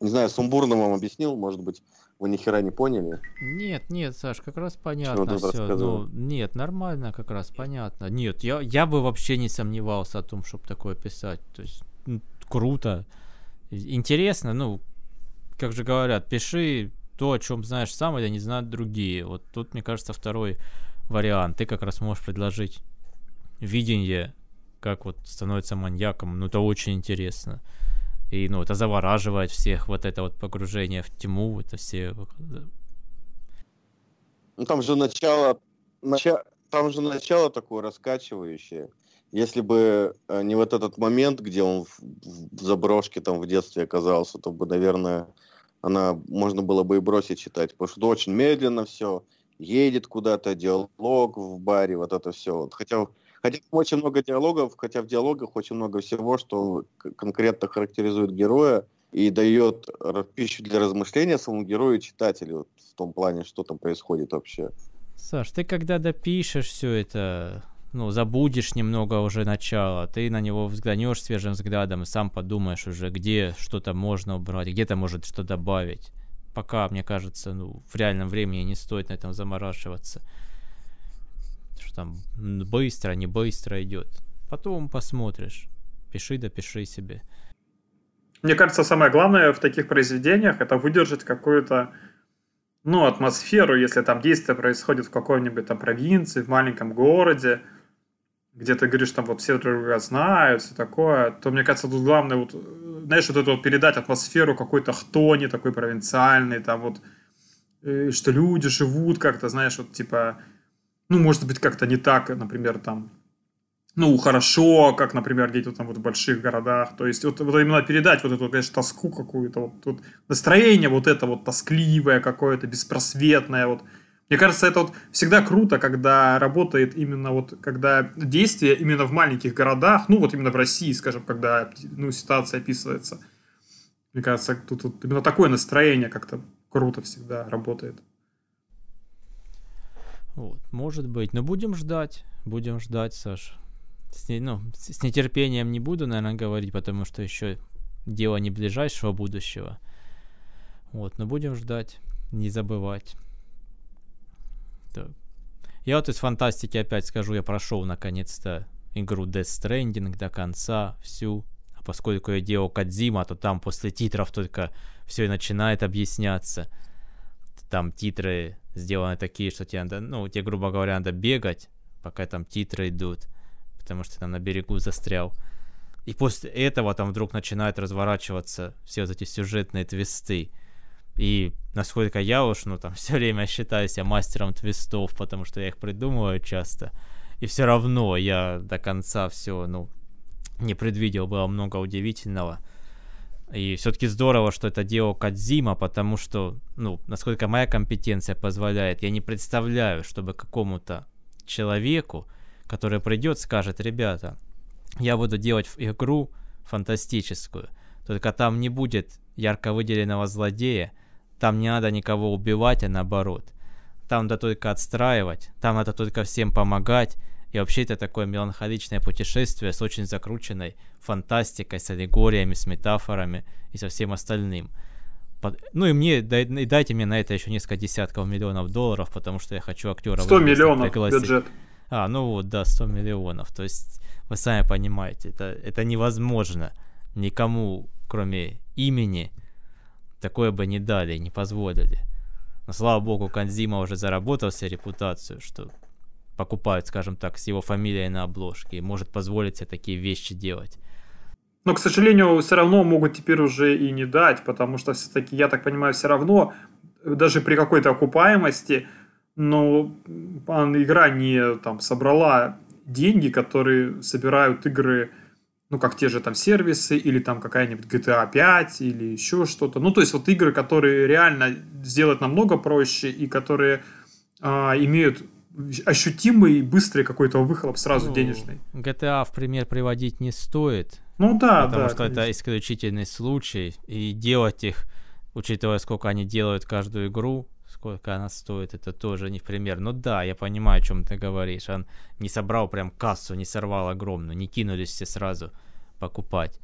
Не знаю, сумбурно вам объяснил, может быть, вы ни хера не поняли? Нет, нет, Саш, как раз понятно все. Ну, нет, нормально, как раз понятно. Нет, я, я бы вообще не сомневался о том, чтобы такое писать. То есть, ну, круто. Интересно, ну, как же говорят, пиши то, о чем знаешь сам, или не знают другие. Вот тут, мне кажется, второй вариант. Ты как раз можешь предложить видение, как вот становится маньяком. Ну, это очень интересно. И, ну, это завораживает всех, вот это вот погружение в тьму, это все... Ну, там же начало, начало, там же начало такое раскачивающее. Если бы э, не вот этот момент, где он в, в заброшке там в детстве оказался, то бы, наверное, она можно было бы и бросить читать, потому что очень медленно все, едет куда-то, диалог в баре, вот это все. Вот. Хотя, хотя очень много диалогов, хотя в диалогах очень много всего, что конкретно характеризует героя и дает пищу для размышления самому герою и читателю вот, в том плане, что там происходит вообще. Саш, ты когда допишешь все это, ну, забудешь немного уже начало, ты на него взглянешь свежим взглядом и сам подумаешь уже, где что-то можно убрать, где-то может что добавить. Пока, мне кажется, ну, в реальном времени не стоит на этом заморачиваться. Что там быстро, не быстро идет. Потом посмотришь. Пиши, допиши себе. Мне кажется, самое главное в таких произведениях это выдержать какую-то ну, атмосферу, если там действие происходит в какой-нибудь там провинции, в маленьком городе, где ты говоришь, там вот все друг друга знают, все такое, то, мне кажется, тут главное вот, знаешь, вот это вот передать атмосферу какой-то хтони такой провинциальной, там вот, э, что люди живут как-то, знаешь, вот типа, ну, может быть, как-то не так, например, там, ну, хорошо, как, например, где-то там вот в больших городах. То есть вот, вот именно передать вот эту, конечно, тоску какую-то, вот, вот настроение вот это вот тоскливое какое-то, беспросветное, вот. Мне кажется, это вот всегда круто, когда работает именно вот, когда действие именно в маленьких городах, ну, вот именно в России, скажем, когда, ну, ситуация описывается. Мне кажется, тут, тут именно такое настроение как-то круто всегда работает. Вот, может быть. Но будем ждать. Будем ждать, Саш с, ну, с нетерпением не буду, наверное, говорить, потому что еще дело не ближайшего будущего. Вот, но будем ждать, не забывать. Так. Я вот из фантастики опять скажу, я прошел наконец-то игру Death Stranding до конца, всю. А поскольку я делал Кадзима, то там после титров только все и начинает объясняться. Там титры сделаны такие, что тебе надо, ну, тебе, грубо говоря, надо бегать, пока там титры идут потому что там на берегу застрял. И после этого там вдруг начинают разворачиваться все вот эти сюжетные твисты. И насколько я уж, ну там все время считаю себя мастером твистов, потому что я их придумываю часто. И все равно я до конца все, ну, не предвидел, было много удивительного. И все-таки здорово, что это делал Кадзима, потому что, ну, насколько моя компетенция позволяет, я не представляю, чтобы какому-то человеку, который придет, скажет, ребята, я буду делать игру фантастическую, только там не будет ярко выделенного злодея, там не надо никого убивать, а наоборот. Там надо только отстраивать, там надо только всем помогать, и вообще это такое меланхоличное путешествие с очень закрученной фантастикой, с аллегориями, с метафорами и со всем остальным. Ну и мне, дай, дайте мне на это еще несколько десятков миллионов долларов, потому что я хочу актеров... 100 миллионов бюджет. А, ну вот, да, 100 миллионов. То есть, вы сами понимаете, это, это невозможно. Никому, кроме имени, такое бы не дали, не позволили. Но, слава богу, Канзима уже заработал себе репутацию, что покупают, скажем так, с его фамилией на обложке и может позволить себе такие вещи делать. Но, к сожалению, все равно могут теперь уже и не дать, потому что все-таки, я так понимаю, все равно, даже при какой-то окупаемости, но игра не там собрала деньги, которые собирают игры, ну, как те же там сервисы, или там какая-нибудь GTA 5, или еще что-то. Ну, то есть вот игры, которые реально сделать намного проще, и которые а, имеют ощутимый и быстрый какой-то выхлоп сразу ну, денежный. GTA в пример приводить не стоит. Ну да, потому да. что конечно. это исключительный случай, и делать их, учитывая, сколько они делают каждую игру, сколько она стоит, это тоже не в пример. Ну да, я понимаю, о чем ты говоришь. Он не собрал прям кассу, не сорвал огромную, не кинулись все сразу покупать.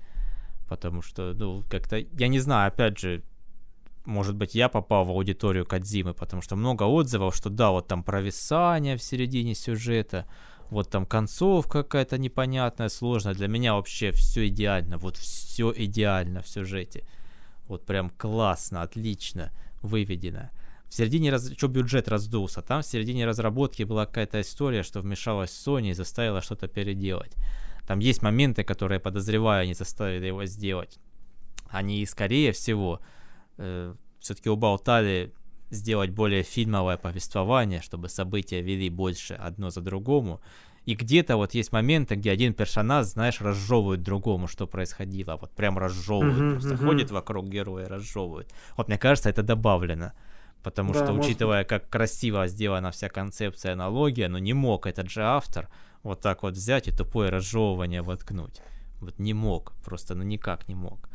Потому что, ну, как-то, я не знаю, опять же, может быть, я попал в аудиторию Кадзимы, потому что много отзывов, что да, вот там провисание в середине сюжета, вот там концовка какая-то непонятная, сложная. Для меня вообще все идеально, вот все идеально в сюжете. Вот прям классно, отлично выведено в середине, раз... что бюджет раздулся, там в середине разработки была какая-то история, что вмешалась Sony и заставила что-то переделать. Там есть моменты, которые, подозреваю, они заставили его сделать. Они, скорее всего, э, все-таки уболтали сделать более фильмовое повествование, чтобы события вели больше одно за другому. И где-то вот есть моменты, где один персонаж, знаешь, разжевывает другому, что происходило. Вот прям разжевывает, uh-huh, просто uh-huh. ходит вокруг героя, разжевывает. Вот мне кажется, это добавлено. Потому да, что, может... учитывая, как красиво сделана вся концепция аналогия, но не мог этот же автор вот так вот взять и тупое разжевывание воткнуть. Вот не мог, просто ну никак не мог.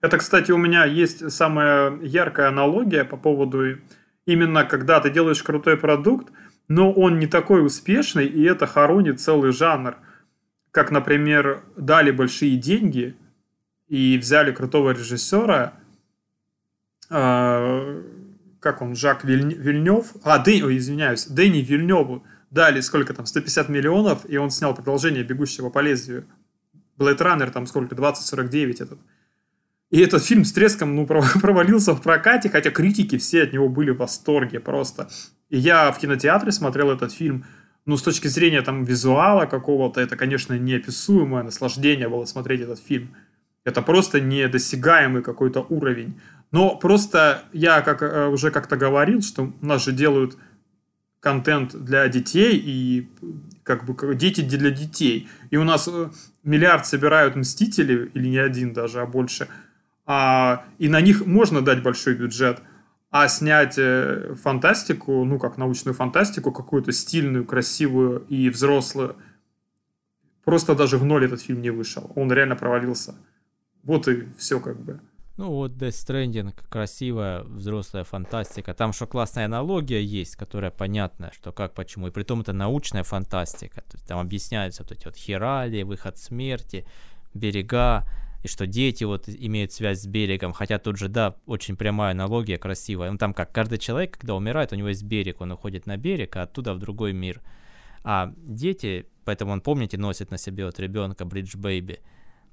Это, кстати, у меня есть самая яркая аналогия по поводу именно когда ты делаешь крутой продукт, но он не такой успешный, и это хоронит целый жанр. Как, например, дали большие деньги и взяли крутого режиссера, а, как он, Жак Виль... Вильнев, а, Дэнни, ой, извиняюсь, Дэнни Вильневу дали сколько там, 150 миллионов, и он снял продолжение «Бегущего по лезвию». Blade Runner там сколько, 2049 этот. И этот фильм с треском ну, провалился в прокате, хотя критики все от него были в восторге просто. И я в кинотеатре смотрел этот фильм, ну, с точки зрения там визуала какого-то, это, конечно, неописуемое наслаждение было смотреть этот фильм. Это просто недосягаемый какой-то уровень. Но просто я как, э, уже как-то говорил, что у нас же делают контент для детей и как бы дети для детей. И у нас э, миллиард собирают Мстители, или не один даже, а больше. А, и на них можно дать большой бюджет. А снять э, фантастику, ну как научную фантастику, какую-то стильную, красивую и взрослую, просто даже в ноль этот фильм не вышел. Он реально провалился. Вот и все как бы. Ну вот Death Stranding, красивая взрослая фантастика. Там что классная аналогия есть, которая понятна, что как, почему. И при том это научная фантастика. То есть там объясняются вот эти вот хирали, выход смерти, берега, и что дети вот имеют связь с берегом. Хотя тут же, да, очень прямая аналогия, красивая. Ну там как, каждый человек, когда умирает, у него есть берег, он уходит на берег, а оттуда в другой мир. А дети, поэтому он, помните, носит на себе вот ребенка, Бридж Бэйби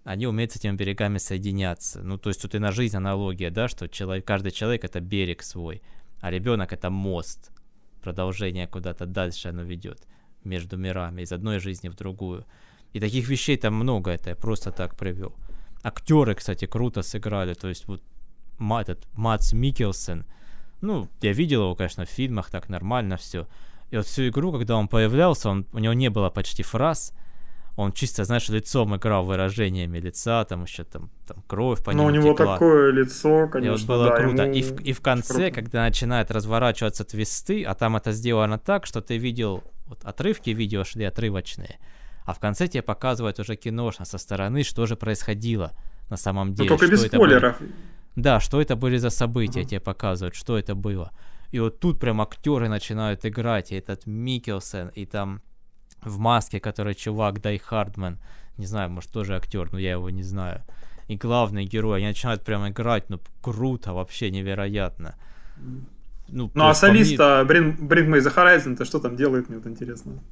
они умеют с этими берегами соединяться. Ну, то есть тут и на жизнь аналогия, да, что человек, каждый человек это берег свой, а ребенок это мост, продолжение куда-то дальше оно ведет между мирами, из одной жизни в другую. И таких вещей там много, это я просто так привел. Актеры, кстати, круто сыграли, то есть вот этот Мац Микелсен, ну, я видел его, конечно, в фильмах, так нормально все. И вот всю игру, когда он появлялся, он, у него не было почти фраз, он чисто, знаешь, лицом играл выражениями лица, там еще там, там кровь по нему Ну, у него текла. такое лицо, конечно, и вот было да, круто. Ему... И, в, и в конце, круто. когда начинает разворачиваться твисты, а там это сделано так, что ты видел, вот отрывки видео шли отрывочные, а в конце тебе показывают уже киношно со стороны, что же происходило на самом ну, деле. Но только без спойлеров. Были... Да, что это были за события, uh-huh. тебе показывают, что это было. И вот тут прям актеры начинают играть, и этот Микелсен, и там в маске, который чувак Дай Хардман. Не знаю, может тоже актер, но я его не знаю. И главный герой, они начинают прям играть, ну круто, вообще невероятно. Ну, ну а солиста мне... Bring, Bring Me The Horizon-то что там делает, мне вот интересно.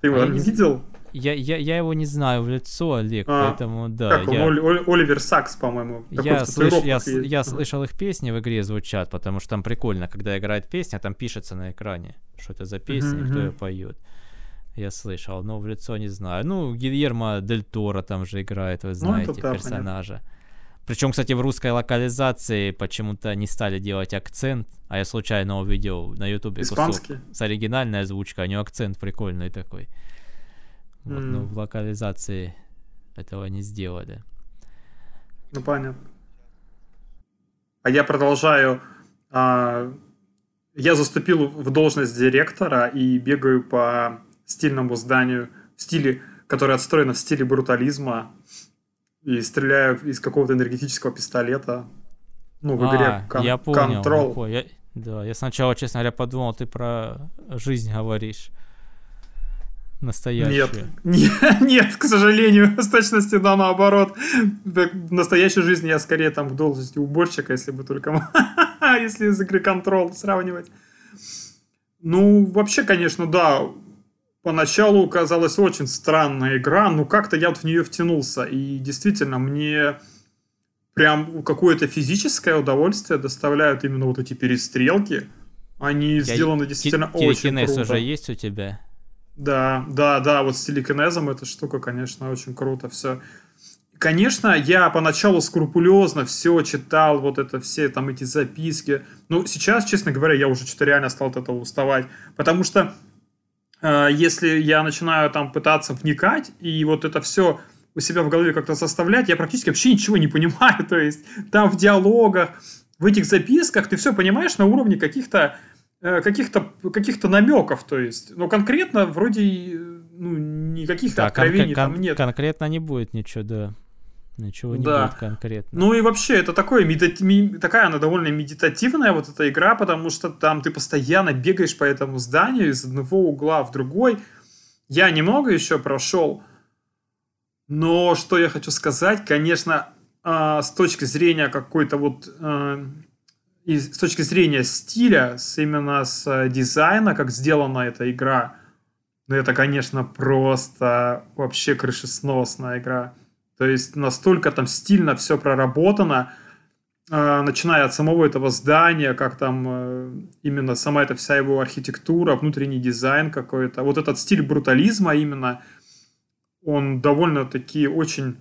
Ты его а не видел? Я, я, я его не знаю в лицо, Олег, а, поэтому да. Как я... он, Оли, Оливер Сакс, по-моему. Я, слыш, я, я слышал их песни в игре звучат, потому что там прикольно, когда играет песня, там пишется на экране, что это за песня, uh-huh, кто ее поет. Я слышал, но в лицо не знаю. Ну, Гильермо Дель Торо там же играет, вы ну, знаете, ну, да, персонажа. Понятно. Причем, кстати, в русской локализации почему-то не стали делать акцент, а я случайно увидел на ютубе кусок с оригинальной озвучкой, а не акцент прикольный такой. Вот, mm. но в локализации этого не сделали. Ну, понятно. А я продолжаю а, я заступил в должность директора и бегаю по стильному зданию, в стиле, которое отстроено в стиле брутализма, и стреляю из какого-то энергетического пистолета. Ну, в игре а, кон- я понял, Control. Я, да, я сначала, честно говоря, подумал, ты про жизнь говоришь. Настоящую. Нет, нет, нет, к сожалению, с точностью да, наоборот. В настоящей жизни я скорее там в должности уборщика, если бы только... если из игры Control сравнивать. Ну, вообще, конечно, да, поначалу казалась очень странная игра, но как-то я вот в нее втянулся. И действительно, мне прям какое-то физическое удовольствие доставляют именно вот эти перестрелки. Они я... сделаны действительно Ки- очень круто. уже есть у тебя? Да, да, да, вот с телекинезом эта штука, конечно, очень круто все. Конечно, я поначалу скрупулезно все читал, вот это все там эти записки. Но сейчас, честно говоря, я уже что-то реально стал от этого уставать. Потому что если я начинаю там пытаться вникать и вот это все у себя в голове как-то составлять, я практически вообще ничего не понимаю. То есть там в диалогах, в этих записках ты все понимаешь на уровне каких-то э, каких-то каких-то намеков, то есть, но конкретно вроде ну, никаких да, откровений кон- там нет. Конкретно не будет ничего, да. Ничего не да. будет конкретно. Ну и вообще, это такое, меди... такая она довольно медитативная вот эта игра, потому что там ты постоянно бегаешь по этому зданию из одного угла в другой. Я немного еще прошел, но что я хочу сказать, конечно, э, с точки зрения какой-то вот... И с точки зрения стиля, с, именно с э, дизайна, как сделана эта игра, ну это, конечно, просто вообще крышесносная игра. То есть настолько там стильно все проработано, э, начиная от самого этого здания, как там э, именно сама эта вся его архитектура, внутренний дизайн какой-то. Вот этот стиль брутализма именно, он довольно-таки очень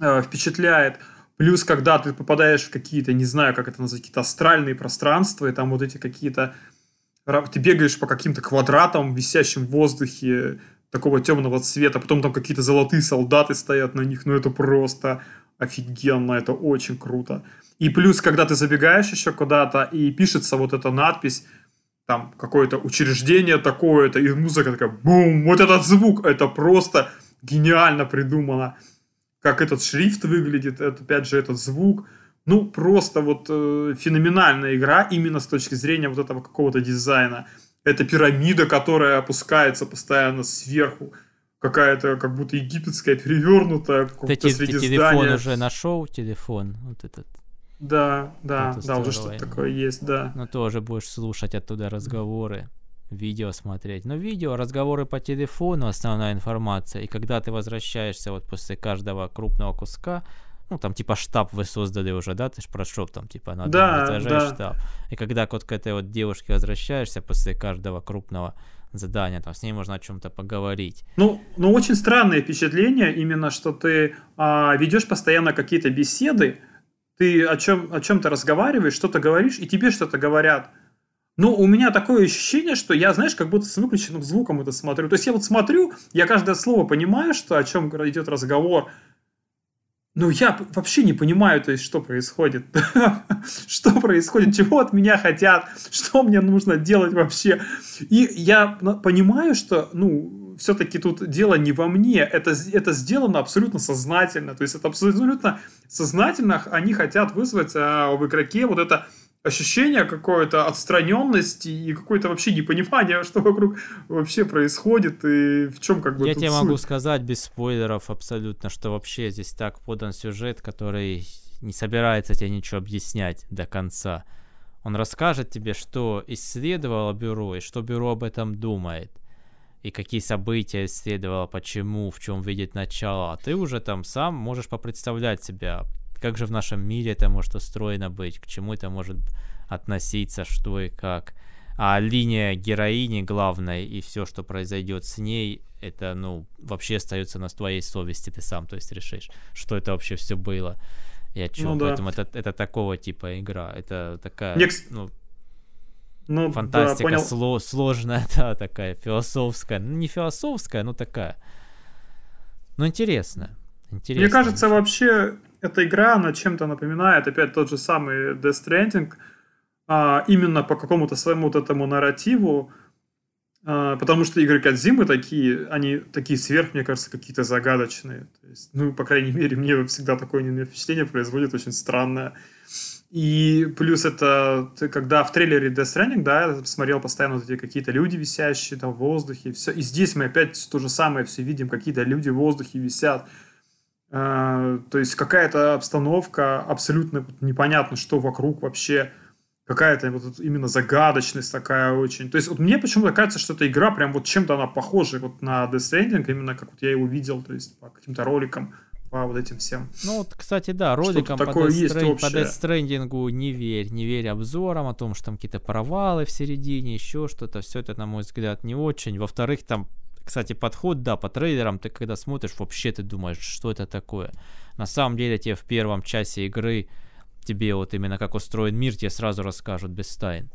э, впечатляет. Плюс, когда ты попадаешь в какие-то, не знаю, как это назвать, какие-то астральные пространства, и там вот эти какие-то ты бегаешь по каким-то квадратам, висящим в воздухе, такого темного цвета, потом там какие-то золотые солдаты стоят на них, ну это просто офигенно, это очень круто. И плюс, когда ты забегаешь еще куда-то, и пишется вот эта надпись, там какое-то учреждение такое-то, и музыка такая, бум, вот этот звук, это просто гениально придумано. Как этот шрифт выглядит, это, опять же, этот звук. Ну, просто вот э, феноменальная игра именно с точки зрения вот этого какого-то дизайна. Это пирамида, которая опускается постоянно сверху. Какая-то как будто египетская перевернутая. Ты, ты, телефон уже нашел, телефон? Вот этот. Да, да, да, уже что-то такое есть, да. Но тоже будешь слушать оттуда разговоры, видео смотреть. Но видео, разговоры по телефону, основная информация. И когда ты возвращаешься вот после каждого крупного куска, ну, там, типа, штаб вы создали уже, да, ты же прошел там, типа, на да, да. штаб. И когда вот к этой вот девушке возвращаешься после каждого крупного задания, там, с ней можно о чем-то поговорить. Ну, ну, очень странное впечатление именно, что ты а, ведешь постоянно какие-то беседы, ты о, чем, о чем-то разговариваешь, что-то говоришь, и тебе что-то говорят. Ну, у меня такое ощущение, что я, знаешь, как будто с выключенным звуком это смотрю. То есть я вот смотрю, я каждое слово понимаю, что о чем идет разговор, ну, я вообще не понимаю, то есть, что происходит. что происходит, чего от меня хотят, что мне нужно делать вообще. И я понимаю, что, ну, все-таки тут дело не во мне, это, это сделано абсолютно сознательно. То есть, это абсолютно сознательно они хотят вызвать а, в игроке вот это ощущение какой-то отстраненности и какое-то вообще непонимание, что вокруг вообще происходит и в чем как бы Я тебе суть. могу сказать без спойлеров абсолютно, что вообще здесь так подан сюжет, который не собирается тебе ничего объяснять до конца. Он расскажет тебе, что исследовало бюро и что бюро об этом думает. И какие события исследовало, почему, в чем видит начало. А ты уже там сам можешь попредставлять себя, как же в нашем мире это может устроено быть, к чему это может относиться, что и как. А линия героини главной и все, что произойдет с ней, это, ну, вообще остается на твоей совести, ты сам, то есть, решишь, что это вообще все было и о чем. Ну, да. Поэтому это, это такого типа игра. Это такая, Next. ну, ну, фантастика да. Сло, сложная, да, такая философская. Ну, не философская, но такая. Ну, интересная. Интересно. Мне кажется, вообще эта игра, она чем-то напоминает опять тот же самый Death Stranding, а, именно по какому-то своему вот этому нарративу, а, потому что игры Кадзимы такие, они такие сверх, мне кажется, какие-то загадочные. То есть, ну, по крайней мере, мне всегда такое впечатление производит очень странное. И плюс это, ты когда в трейлере Death Stranding, да, я смотрел постоянно вот эти какие-то люди висящие там в воздухе, все. И здесь мы опять то же самое все видим, какие-то люди в воздухе висят. А, то есть какая-то обстановка, абсолютно непонятно, что вокруг вообще, какая-то вот именно загадочность такая очень. То есть вот мне почему-то кажется, что эта игра прям вот чем-то она похожа вот на Death Stranding, именно как вот я его видел, то есть по каким-то роликам, по вот этим всем. Ну вот, кстати, да, роликам по Death, есть Strand... по Death Stranding не верь, не верь обзорам о том, что там какие-то провалы в середине, еще что-то, все это, на мой взгляд, не очень. Во-вторых, там кстати, подход, да, по трейлерам ты когда смотришь, вообще ты думаешь, что это такое. На самом деле тебе в первом часе игры тебе вот именно как устроен мир, тебе сразу расскажут без тайн.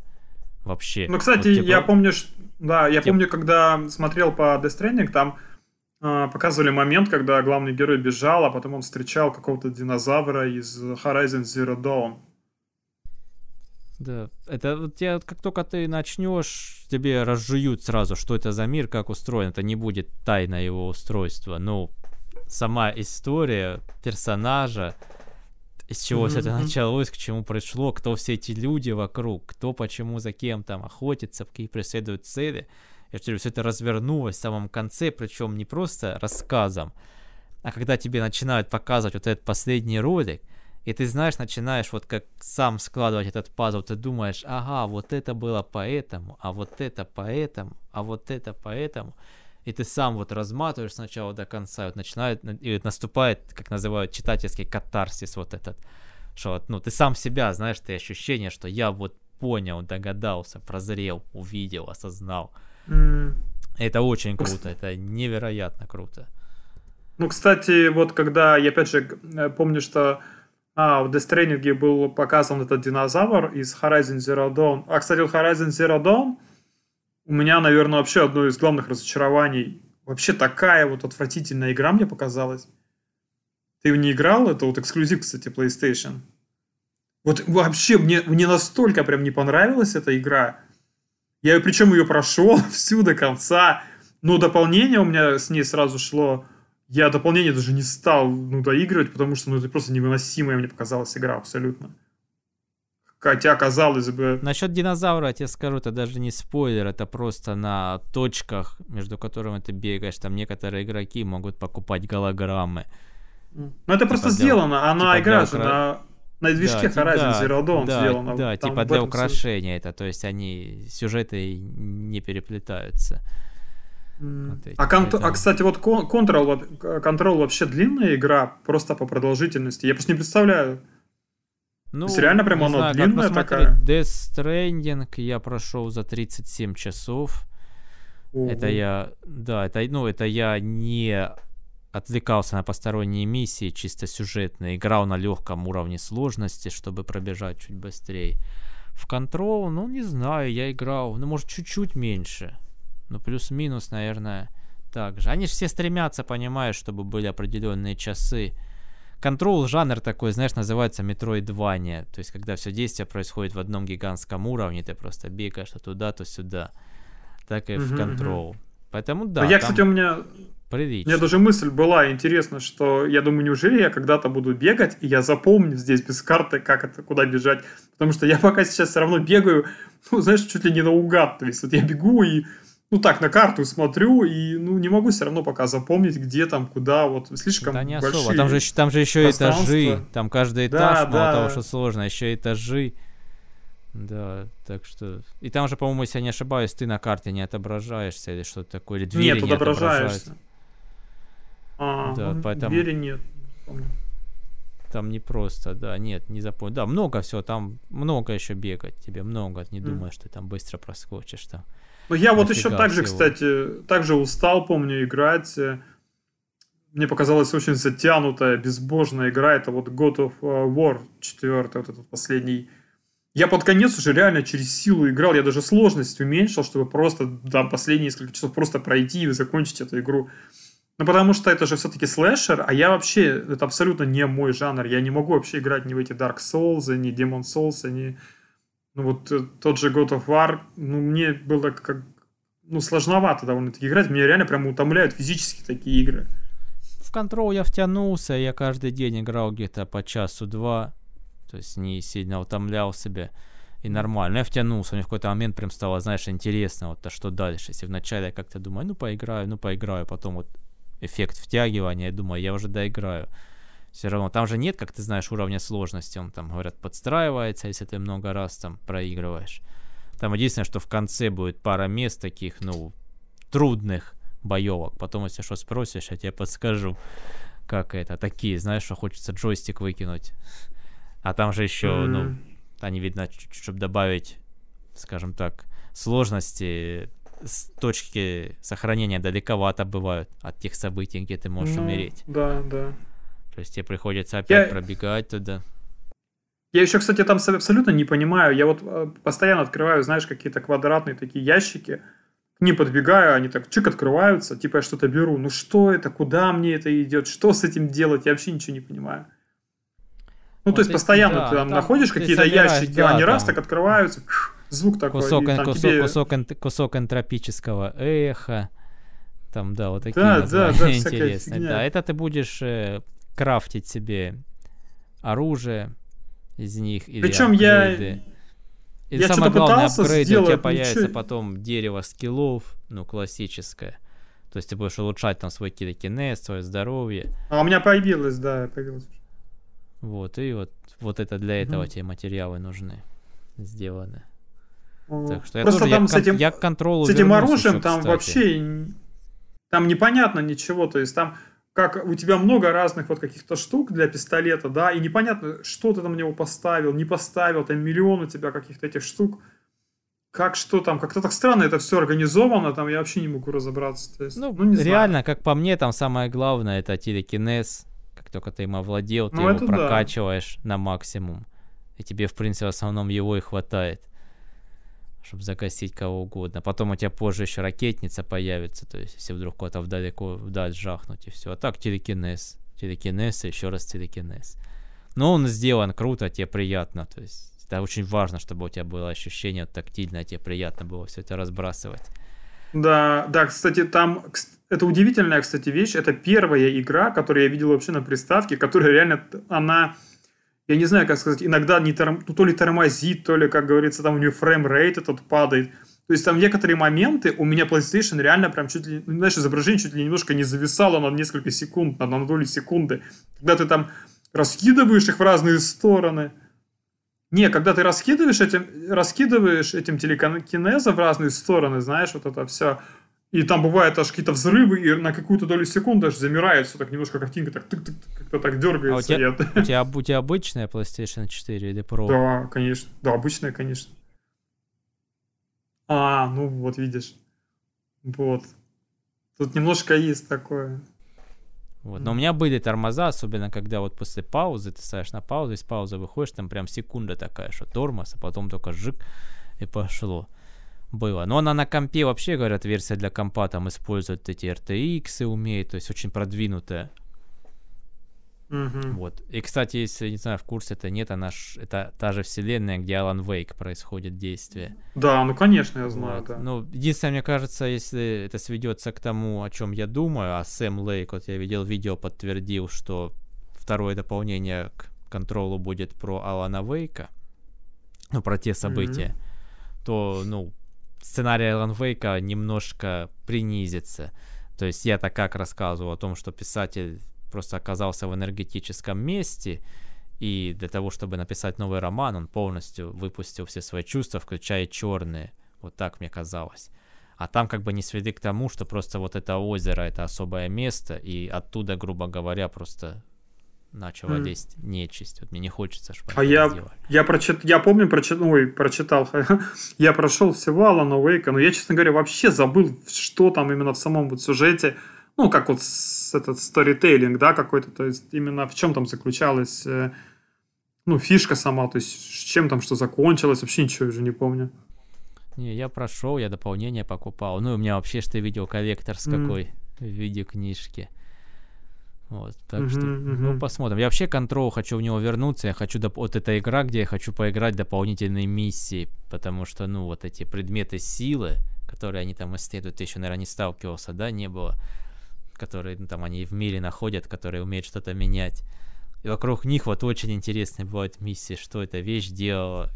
Вообще. Ну, кстати, вот, типа... я помню, что... да, я Тип... помню, когда смотрел по Death Stranding, там э, показывали момент, когда главный герой бежал, а потом он встречал какого-то динозавра из Horizon Zero Dawn. Да, это вот тебе, как только ты начнешь, тебе разжуют сразу, что это за мир, как устроен. Это не будет тайна его устройства. Ну, сама история персонажа, из чего mm-hmm. все это началось, к чему пришло, кто все эти люди вокруг, кто почему за кем там охотится, какие преследуют цели. Я говорю, все это развернулось в самом конце, причем не просто рассказом, а когда тебе начинают показывать вот этот последний ролик, и ты знаешь, начинаешь вот как сам складывать этот пазл, ты думаешь, ага, вот это было поэтому, а вот это поэтому, а вот это поэтому. И ты сам вот разматываешь сначала до конца, вот начинает, и наступает, как называют, читательский катарсис вот этот. Что вот, ну, ты сам себя, знаешь, ты ощущение, что я вот понял, догадался, прозрел, увидел, осознал. Mm. Это очень круто, это невероятно круто. Ну, кстати, вот когда, я опять же э, помню, что а, в Stranding был показан этот динозавр из Horizon Zero Dawn. А, кстати, Horizon Zero Dawn у меня, наверное, вообще одно из главных разочарований. Вообще такая вот отвратительная игра мне показалась. Ты в ней играл? Это вот эксклюзив, кстати, PlayStation. Вот вообще мне, мне настолько прям не понравилась эта игра. Я причем ее прошел всю до конца. Но дополнение у меня с ней сразу шло. Я дополнение даже не стал ну, доигрывать, потому что ну, это просто невыносимая мне показалась игра абсолютно. Хотя, казалось бы... Насчет динозавра, я тебе скажу, это даже не спойлер, это просто на точках, между которыми ты бегаешь. Там некоторые игроки могут покупать голограммы. Ну, это типа просто для, сделано. Она типа игра же на, на движке да, Horizon да, Zero Dawn да, сделана. Да, Там типа для украшения это. То есть они, сюжеты не переплетаются. Эти, а, кон- а, кстати, вот Control, Control вообще длинная игра, просто по продолжительности. Я просто не представляю. Ну, То есть реально прям оно знаю, длинная такая? Death Stranding я прошел за 37 часов. Ого. Это я, да, это, ну, это я не отвлекался на посторонние миссии, чисто сюжетные, играл на легком уровне сложности, чтобы пробежать чуть быстрее. В Control, ну, не знаю, я играл, ну, может, чуть-чуть меньше. Ну, плюс-минус, наверное, так же. Они же все стремятся, понимаешь, чтобы были определенные часы. Control жанр такой, знаешь, называется метроидвания. То есть, когда все действие происходит в одном гигантском уровне, ты просто бегаешь то туда, то сюда. Так и в Control. Поэтому да. Но я, кстати, у меня Прилично. У меня даже мысль была интересно, что я думаю, неужели я когда-то буду бегать, и я запомню здесь без карты, как это, куда бежать. Потому что я пока сейчас все равно бегаю, ну, знаешь, чуть ли не наугад. То есть вот я бегу и ну так, на карту смотрю, и ну не могу все равно пока запомнить, где там, куда, вот слишком Да не особо, там же, там же еще этажи, там каждый этаж, да, мало да. того, что сложно, еще этажи. Да, так что... И там же, по-моему, если я не ошибаюсь, ты на карте не отображаешься или что-то такое, или двери нет, не отображаешься. А, да, поэтому... Двери нет. Там не просто, да, нет, не запомнил. Да, много всего, там много еще бегать тебе, много, не mm. думаешь, что ты там быстро проскочишь там. Ну, я вот еще так же, кстати, также устал, помню, играть. Мне показалась очень затянутая, безбожная игра. Это вот God of War 4, вот этот последний. Я под конец уже реально через силу играл. Я даже сложность уменьшил, чтобы просто там последние несколько часов просто пройти и закончить эту игру. Ну, потому что это же все-таки слэшер, а я вообще, это абсолютно не мой жанр. Я не могу вообще играть ни в эти Dark Souls, ни Demon Souls, ни ну вот э, тот же God of War, ну мне было как, ну сложновато довольно-таки играть, меня реально прям утомляют физически такие игры. В Control я втянулся, я каждый день играл где-то по часу-два, то есть не сильно утомлял себя. И нормально, я втянулся, мне в какой-то момент прям стало, знаешь, интересно, вот а что дальше. Если вначале я как-то думаю, ну поиграю, ну поиграю, потом вот эффект втягивания, я думаю, я уже доиграю все равно там же нет, как ты знаешь, уровня сложности. Он там, говорят, подстраивается, если ты много раз там проигрываешь. Там единственное, что в конце будет пара мест таких, ну, трудных боевок. Потом, если что спросишь, я тебе подскажу, как это. Такие, знаешь, что хочется джойстик выкинуть. А там же еще, mm-hmm. ну, они, видно, чтобы добавить, скажем так, сложности с точки сохранения далековато бывают от тех событий, где ты можешь ну, умереть. Да, да. То есть тебе приходится опять я... пробегать туда. Я еще, кстати, там абсолютно не понимаю. Я вот э, постоянно открываю, знаешь, какие-то квадратные такие ящики, к ним подбегаю, они так чик открываются, типа я что-то беру. Ну что это, куда мне это идет, что с этим делать, я вообще ничего не понимаю. Ну, вот то есть, постоянно да, ты там, там находишь какие-то ящики, да, они там. раз так открываются, звук такой. Кусок, и, там, кусок, тебе... кусок, кусок энтропического эха. Там, да, вот такие да, названия да, да, интересные. Да, это ты будешь э, крафтить себе оружие из них. Или Причем апгрейды. я... И я самое главное, апгрейд, сделать, у тебя появится ничего... потом дерево скиллов, ну, классическое. То есть ты будешь улучшать там свой кинез, свое здоровье. А у меня появилось, да, появилось. Вот, и вот, вот это для этого угу. тебе материалы нужны, сделаны. Так что я Просто тоже, там я, с этим, я к контролу с этим оружием еще, там кстати. вообще там непонятно ничего, то есть там как у тебя много разных вот каких-то штук для пистолета, да, и непонятно, что ты там него поставил, не поставил, там миллион у тебя каких-то этих штук. Как что там, как-то так странно это все организовано, там я вообще не могу разобраться. То есть, ну, ну не реально, знаю. как по мне, там самое главное это телекинез. Как только ты им овладел, ты ну, его прокачиваешь да. на максимум. И тебе, в принципе, в основном его и хватает. Чтобы закосить кого угодно. Потом у тебя позже еще ракетница появится, то есть если вдруг куда-то вдалеко, вдаль жахнуть и все. А так телекинез. Телекинез и еще раз телекинез. Но он сделан круто, тебе приятно, то есть это очень важно, чтобы у тебя было ощущение тактильное, тебе приятно было все это разбрасывать. Да, да, кстати, там это удивительная, кстати, вещь. Это первая игра, которую я видел вообще на приставке, которая реально, она, я не знаю, как сказать, иногда не торм, ну, то ли тормозит, то ли, как говорится, там у нее фреймрейт этот падает. То есть там некоторые моменты у меня PlayStation реально прям чуть ли, ну, знаешь, изображение чуть ли немножко не зависало на несколько секунд, на, на долю секунды. Когда ты там раскидываешь их в разные стороны. Не, когда ты раскидываешь этим, раскидываешь этим телекинезом в разные стороны, знаешь, вот это все, и там бывает аж какие-то взрывы, и на какую-то долю секунды аж замирает все так немножко картинка так тык -тык, как-то так дергается. А у, тебя, у, тебя, у тебя обычная PlayStation 4 или Pro? Да, конечно. Да, обычная, конечно. А, ну вот видишь. Вот. Тут немножко есть такое. Вот. Но у меня были тормоза, особенно когда вот после паузы ты ставишь на паузу, из паузы выходишь, там прям секунда такая, что тормоз, а потом только жик и пошло. Было. Но она на компе вообще, говорят, версия для компа там использует эти RTX и умеет, то есть очень продвинутая. Угу. Вот. И, кстати, если, не знаю, в курсе это нет, она ж, это та же вселенная, где Алан Вейк происходит действие. Да, ну, конечно, я знаю, вот. да. Ну, единственное, мне кажется, если это сведется к тому, о чем я думаю, а Сэм Лейк, вот я видел видео, подтвердил, что второе дополнение к контролу будет про Алана Вейка, ну, про те события, mm-hmm. то, ну, сценарий Алан Вейка немножко принизится. То есть я-то как рассказывал о том, что писатель просто оказался в энергетическом месте, и для того, чтобы написать новый роман, он полностью выпустил все свои чувства, включая черные. Вот так мне казалось. А там как бы не свели к тому, что просто вот это озеро, это особое место, и оттуда, грубо говоря, просто начала mm. лезть нечисть. Вот мне не хочется, чтобы А я, я, прочит, я помню, прочит, ой, прочитал, я прошел всего Алана Уэйка, но я, честно говоря, вообще забыл, что там именно в самом вот сюжете ну, как вот с, этот сторителлинг, да, какой-то, то есть именно в чем там заключалась, э, ну, фишка сама, то есть с чем там что закончилось, вообще ничего уже не помню. Не, я прошел, я дополнение покупал. Ну, у меня вообще что видеоколлектор с какой mm. в виде книжки. Вот, так uh-huh, что, uh-huh. ну, посмотрим. Я вообще контрол хочу в него вернуться. Я хочу, доп- вот эта игра, где я хочу поиграть дополнительные миссии, потому что, ну, вот эти предметы силы, которые они там исследуют, ты еще, наверное, не сталкивался, да, не было которые ну, там они в мире находят, которые умеют что-то менять. И вокруг них вот очень интересные бывают миссии, что эта вещь делала.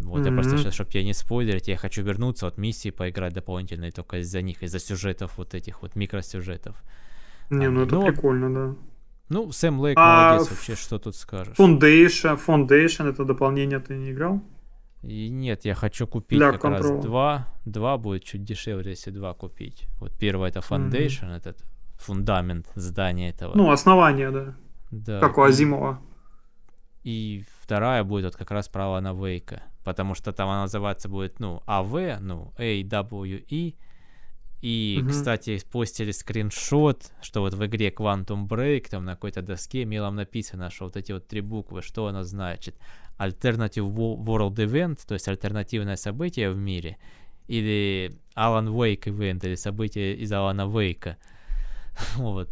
Вот mm-hmm. я просто сейчас, чтобы тебя не спойлерить, я хочу вернуться от миссии поиграть дополнительные только из-за них, из-за сюжетов вот этих вот микросюжетов. Не, а, ну это ну, прикольно, да. Ну, Сэм Лейк а молодец вообще, что тут скажешь? Foundation, Foundation, это дополнение ты не играл? И нет, я хочу купить Для как control. раз два. Два будет чуть дешевле, если два купить. Вот первое это Foundation, mm-hmm. этот фундамент здания этого. Ну, основание, да. Да. Как у Азимова. И вторая будет вот как раз право на Вейка. Потому что там она называться будет, ну, AV, ну, AWE. И, mm-hmm. кстати, постили скриншот, что вот в игре Quantum Break там на какой-то доске мелом написано, что вот эти вот три буквы, что оно значит. Alternative World Event, то есть альтернативное событие в мире, или Alan Wake Event, или событие из Алана Вейка. вот.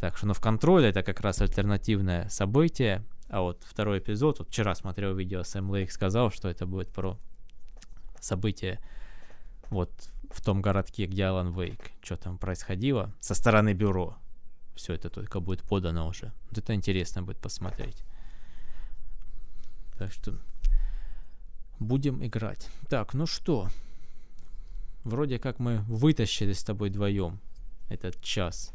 Так что, ну, в контроле это как раз альтернативное событие, а вот второй эпизод, вот вчера смотрел видео, Сэм Лейк сказал, что это будет про событие вот в том городке, где Алан Вейк, что там происходило, со стороны бюро. Все это только будет подано уже. Вот это интересно будет посмотреть. Так что будем играть. Так, ну что? Вроде как мы вытащили с тобой вдвоем этот час.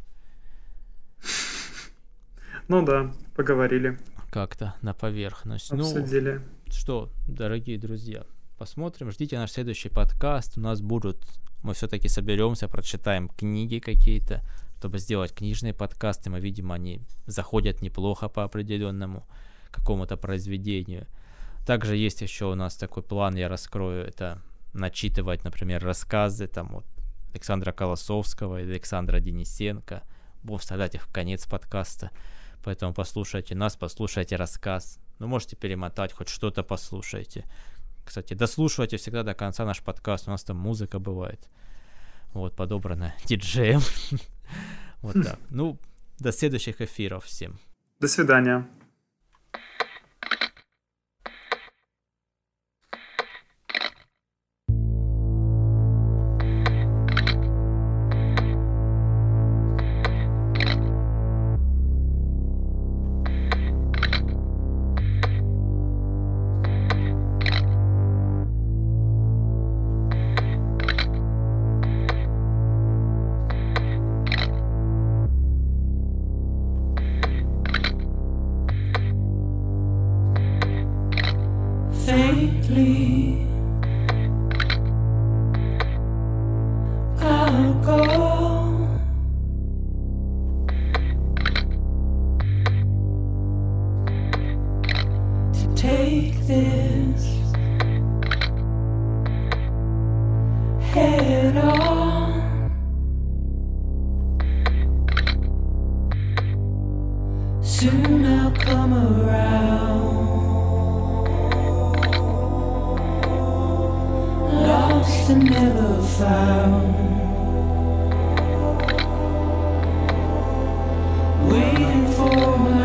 Ну да, поговорили. Как-то на поверхность. Ну, Обсудили. Ну, что, дорогие друзья, посмотрим, ждите наш следующий подкаст. У нас будут, мы все-таки соберемся, прочитаем книги какие-то, чтобы сделать книжные подкасты. Мы видим, они заходят неплохо по определенному какому-то произведению. Также есть еще у нас такой план, я раскрою, это начитывать, например, рассказы там вот Александра Колосовского или Александра Денисенко. Будем вставлять их в конец подкаста. Поэтому послушайте нас, послушайте рассказ. Ну, можете перемотать, хоть что-то послушайте. Кстати, дослушивайте всегда до конца наш подкаст. У нас там музыка бывает. Вот, подобрана диджеем. Вот так. Ну, до следующих эфиров всем. До свидания. and never found. Waiting for my